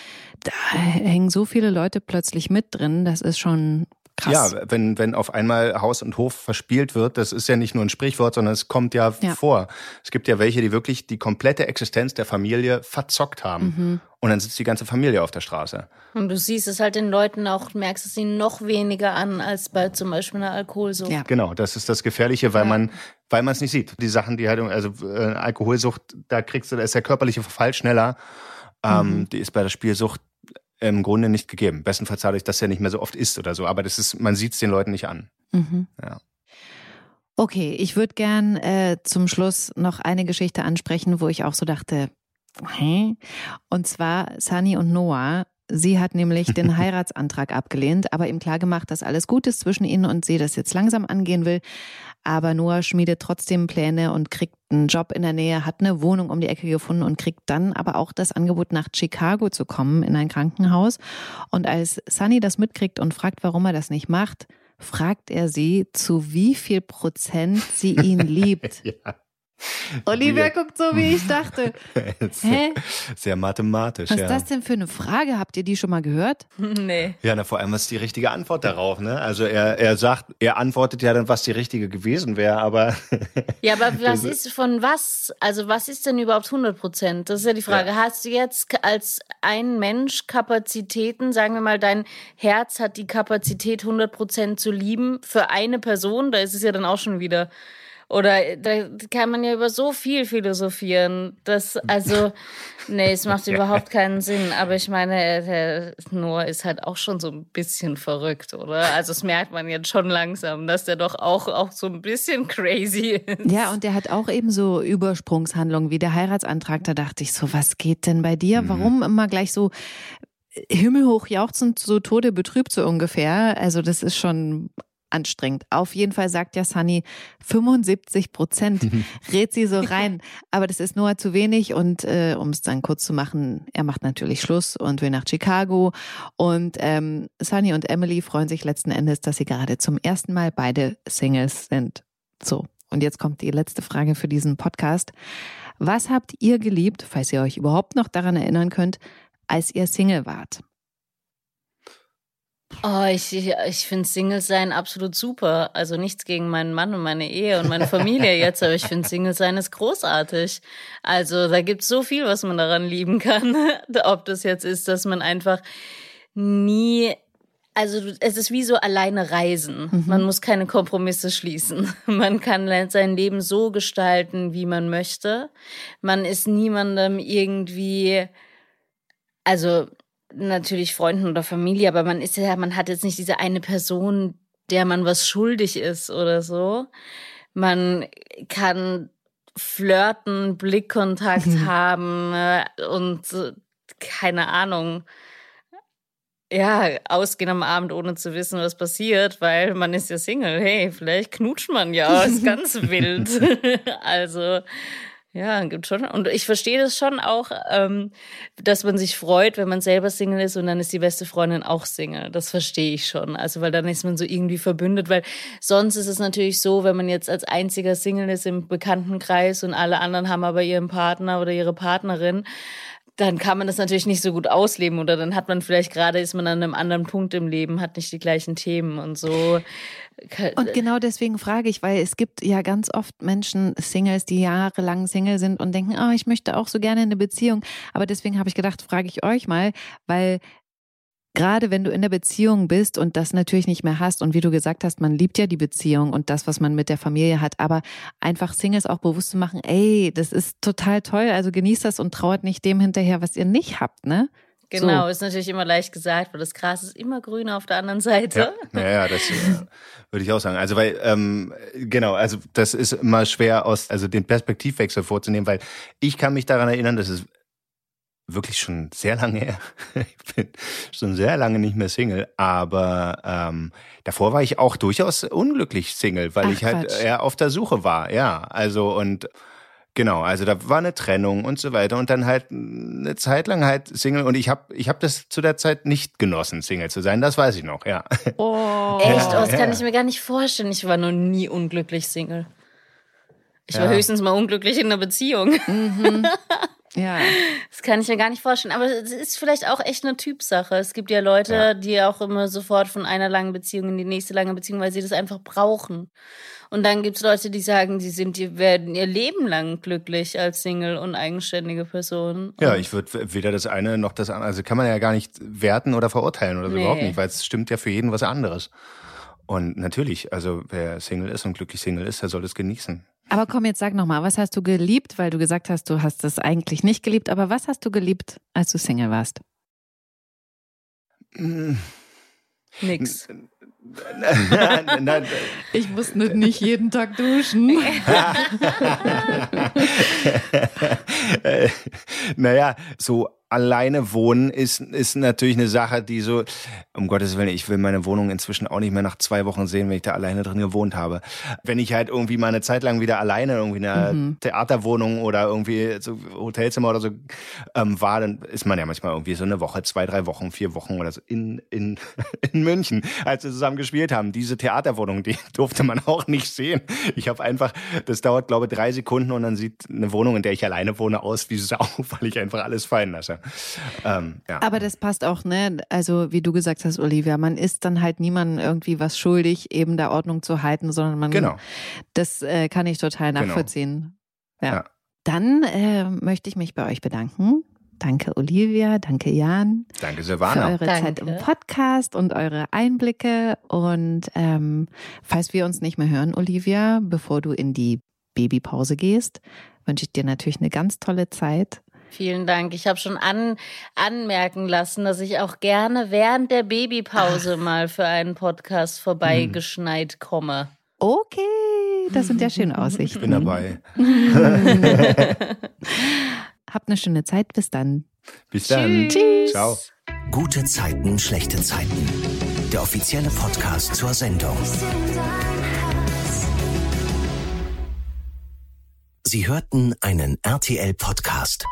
[SPEAKER 3] da hängen so viele Leute plötzlich mit drin, das ist schon Krass.
[SPEAKER 5] Ja, wenn, wenn auf einmal Haus und Hof verspielt wird, das ist ja nicht nur ein Sprichwort, sondern es kommt ja, ja. vor. Es gibt ja welche, die wirklich die komplette Existenz der Familie verzockt haben. Mhm. Und dann sitzt die ganze Familie auf der Straße.
[SPEAKER 4] Und du siehst es halt den Leuten auch, merkst es ihnen noch weniger an als bei zum Beispiel einer Alkoholsucht. Ja.
[SPEAKER 5] Genau, das ist das Gefährliche, weil ja. man, weil man es nicht sieht. Die Sachen, die halt, also äh, Alkoholsucht, da kriegst du, da ist der körperliche Verfall schneller. Ähm, mhm. Die ist bei der Spielsucht im Grunde nicht gegeben. Bestenfalls dadurch, dass er nicht mehr so oft isst oder so. Aber das ist, man sieht es den Leuten nicht an. Mhm. Ja.
[SPEAKER 3] Okay, ich würde gern äh, zum Schluss noch eine Geschichte ansprechen, wo ich auch so dachte, hä? Und zwar Sunny und Noah. Sie hat nämlich den Heiratsantrag abgelehnt, aber ihm klargemacht, dass alles gut ist zwischen ihnen und sie das jetzt langsam angehen will. Aber Noah schmiedet trotzdem Pläne und kriegt einen Job in der Nähe, hat eine Wohnung um die Ecke gefunden und kriegt dann aber auch das Angebot, nach Chicago zu kommen in ein Krankenhaus. Und als Sunny das mitkriegt und fragt, warum er das nicht macht, fragt er sie, zu wie viel Prozent sie ihn liebt. ja. Olivia guckt so, wie ich dachte.
[SPEAKER 5] Hä? Sehr mathematisch.
[SPEAKER 3] Was
[SPEAKER 5] ist
[SPEAKER 3] ja. das denn für eine Frage? Habt ihr die schon mal gehört?
[SPEAKER 4] Nee.
[SPEAKER 5] Ja, na, vor allem, was ist die richtige Antwort darauf? Ne? Also er, er sagt, er antwortet ja dann, was die richtige gewesen wäre, aber.
[SPEAKER 4] ja, aber was ist von was? Also was ist denn überhaupt 100 Prozent? Das ist ja die Frage. Ja. Hast du jetzt als ein Mensch Kapazitäten, sagen wir mal, dein Herz hat die Kapazität 100 Prozent zu lieben für eine Person? Da ist es ja dann auch schon wieder oder da kann man ja über so viel philosophieren. Das, also, nee, es macht überhaupt keinen Sinn. Aber ich meine, der Noah ist halt auch schon so ein bisschen verrückt, oder? Also, das merkt man jetzt schon langsam, dass der doch auch, auch so ein bisschen crazy ist.
[SPEAKER 3] Ja, und der hat auch eben so Übersprungshandlungen wie der Heiratsantrag. Da dachte ich so, was geht denn bei dir? Mhm. Warum immer gleich so himmelhoch jauchzend, so Tode betrübt so ungefähr? Also, das ist schon anstrengend. Auf jeden Fall sagt ja Sunny 75 Prozent rät sie so rein. Aber das ist nur zu wenig und äh, um es dann kurz zu machen, er macht natürlich Schluss und will nach Chicago. Und ähm, Sunny und Emily freuen sich letzten Endes, dass sie gerade zum ersten Mal beide Singles sind. So. Und jetzt kommt die letzte Frage für diesen Podcast. Was habt ihr geliebt, falls ihr euch überhaupt noch daran erinnern könnt, als ihr Single wart?
[SPEAKER 4] Oh, ich, ich, ich finde Single sein absolut super. Also nichts gegen meinen Mann und meine Ehe und meine Familie jetzt, aber ich finde Single sein ist großartig. Also da gibt es so viel, was man daran lieben kann. Ob das jetzt ist, dass man einfach nie also es ist wie so alleine reisen. Mhm. Man muss keine Kompromisse schließen. Man kann sein Leben so gestalten, wie man möchte. Man ist niemandem irgendwie, also natürlich Freunden oder Familie, aber man ist ja, man hat jetzt nicht diese eine Person, der man was schuldig ist oder so. Man kann flirten, Blickkontakt mhm. haben äh, und keine Ahnung. Ja, ausgehen am Abend, ohne zu wissen, was passiert, weil man ist ja Single. Hey, vielleicht knutscht man ja, ist ganz wild. also, ja, gibt schon. Und ich verstehe das schon auch, ähm, dass man sich freut, wenn man selber Single ist und dann ist die beste Freundin auch Single. Das verstehe ich schon. Also, weil dann ist man so irgendwie verbündet, weil sonst ist es natürlich so, wenn man jetzt als einziger Single ist im Bekanntenkreis und alle anderen haben aber ihren Partner oder ihre Partnerin, dann kann man das natürlich nicht so gut ausleben oder dann hat man vielleicht gerade, ist man an einem anderen Punkt im Leben, hat nicht die gleichen Themen und so.
[SPEAKER 3] Und genau deswegen frage ich, weil es gibt ja ganz oft Menschen, Singles, die jahrelang Single sind und denken, oh, ich möchte auch so gerne eine Beziehung. Aber deswegen habe ich gedacht, frage ich euch mal, weil gerade wenn du in der Beziehung bist und das natürlich nicht mehr hast und wie du gesagt hast, man liebt ja die Beziehung und das, was man mit der Familie hat, aber einfach Singles auch bewusst zu machen, ey, das ist total toll, also genießt das und trauert nicht dem hinterher, was ihr nicht habt, ne?
[SPEAKER 4] Genau, so. ist natürlich immer leicht gesagt, weil das Gras ist immer grüner auf der anderen Seite.
[SPEAKER 5] Ja, ja, ja das äh, würde ich auch sagen. Also weil ähm, genau, also das ist immer schwer aus, also den Perspektivwechsel vorzunehmen, weil ich kann mich daran erinnern, dass es wirklich schon sehr lange her. ich bin schon sehr lange nicht mehr Single, aber ähm, davor war ich auch durchaus unglücklich Single, weil Ach, ich halt Quatsch. eher auf der Suche war. Ja, also und genau, also da war eine Trennung und so weiter und dann halt eine Zeit lang halt Single und ich habe ich habe das zu der Zeit nicht genossen, Single zu sein. Das weiß ich noch, ja.
[SPEAKER 4] Oh, echt? Oh, das ja. kann ich mir gar nicht vorstellen. Ich war noch nie unglücklich Single. Ich war höchstens mal unglücklich in einer Beziehung. Mhm. Ja. Das kann ich mir gar nicht vorstellen. Aber es ist vielleicht auch echt eine Typsache. Es gibt ja Leute, ja. die auch immer sofort von einer langen Beziehung in die nächste lange Beziehung, weil sie das einfach brauchen. Und dann gibt es Leute, die sagen, die sind, die werden ihr Leben lang glücklich als Single und eigenständige Person.
[SPEAKER 5] Ja, ich würde weder das eine noch das andere, also kann man ja gar nicht werten oder verurteilen oder so nee. überhaupt nicht, weil es stimmt ja für jeden was anderes. Und natürlich, also wer Single ist und glücklich Single ist, der soll es genießen.
[SPEAKER 3] Aber komm, jetzt sag nochmal, was hast du geliebt? Weil du gesagt hast, du hast es eigentlich nicht geliebt, aber was hast du geliebt, als du Single warst?
[SPEAKER 4] Nix.
[SPEAKER 3] ich muss nicht jeden Tag duschen.
[SPEAKER 5] naja, so alleine wohnen ist, ist natürlich eine Sache, die so, um Gottes Willen, ich will meine Wohnung inzwischen auch nicht mehr nach zwei Wochen sehen, wenn ich da alleine drin gewohnt habe. Wenn ich halt irgendwie mal eine Zeit lang wieder alleine irgendwie in einer mhm. Theaterwohnung oder irgendwie so Hotelzimmer oder so ähm, war, dann ist man ja manchmal irgendwie so eine Woche, zwei, drei Wochen, vier Wochen oder so in, in, in München, als wir zusammen gespielt haben. Diese Theaterwohnung, die durfte man auch nicht sehen. Ich habe einfach, das dauert glaube ich drei Sekunden und dann sieht eine Wohnung, in der ich alleine wohne, aus wie Sau, weil ich einfach alles fallen lasse.
[SPEAKER 3] Ähm, ja. Aber das passt auch, ne? Also wie du gesagt hast, Olivia, man ist dann halt niemandem irgendwie was schuldig, eben da Ordnung zu halten, sondern man.
[SPEAKER 5] Genau.
[SPEAKER 3] Das äh, kann ich total genau. nachvollziehen. Genau. Ja. ja. Dann äh, möchte ich mich bei euch bedanken. Danke, Olivia. Danke, Jan.
[SPEAKER 5] Danke, Silvana.
[SPEAKER 3] Für eure
[SPEAKER 5] danke.
[SPEAKER 3] Zeit im Podcast und eure Einblicke. Und ähm, falls wir uns nicht mehr hören, Olivia, bevor du in die Babypause gehst, wünsche ich dir natürlich eine ganz tolle Zeit.
[SPEAKER 4] Vielen Dank. Ich habe schon an, anmerken lassen, dass ich auch gerne während der Babypause Ach. mal für einen Podcast vorbeigeschneit komme.
[SPEAKER 3] Okay, das sind ja schöne Aussichten.
[SPEAKER 5] Ich bin dabei.
[SPEAKER 3] Habt eine schöne Zeit. Bis dann.
[SPEAKER 5] Bis dann.
[SPEAKER 3] Tschüss.
[SPEAKER 5] Ciao.
[SPEAKER 2] Gute Zeiten, schlechte Zeiten. Der offizielle Podcast zur Sendung. Sie hörten einen RTL-Podcast.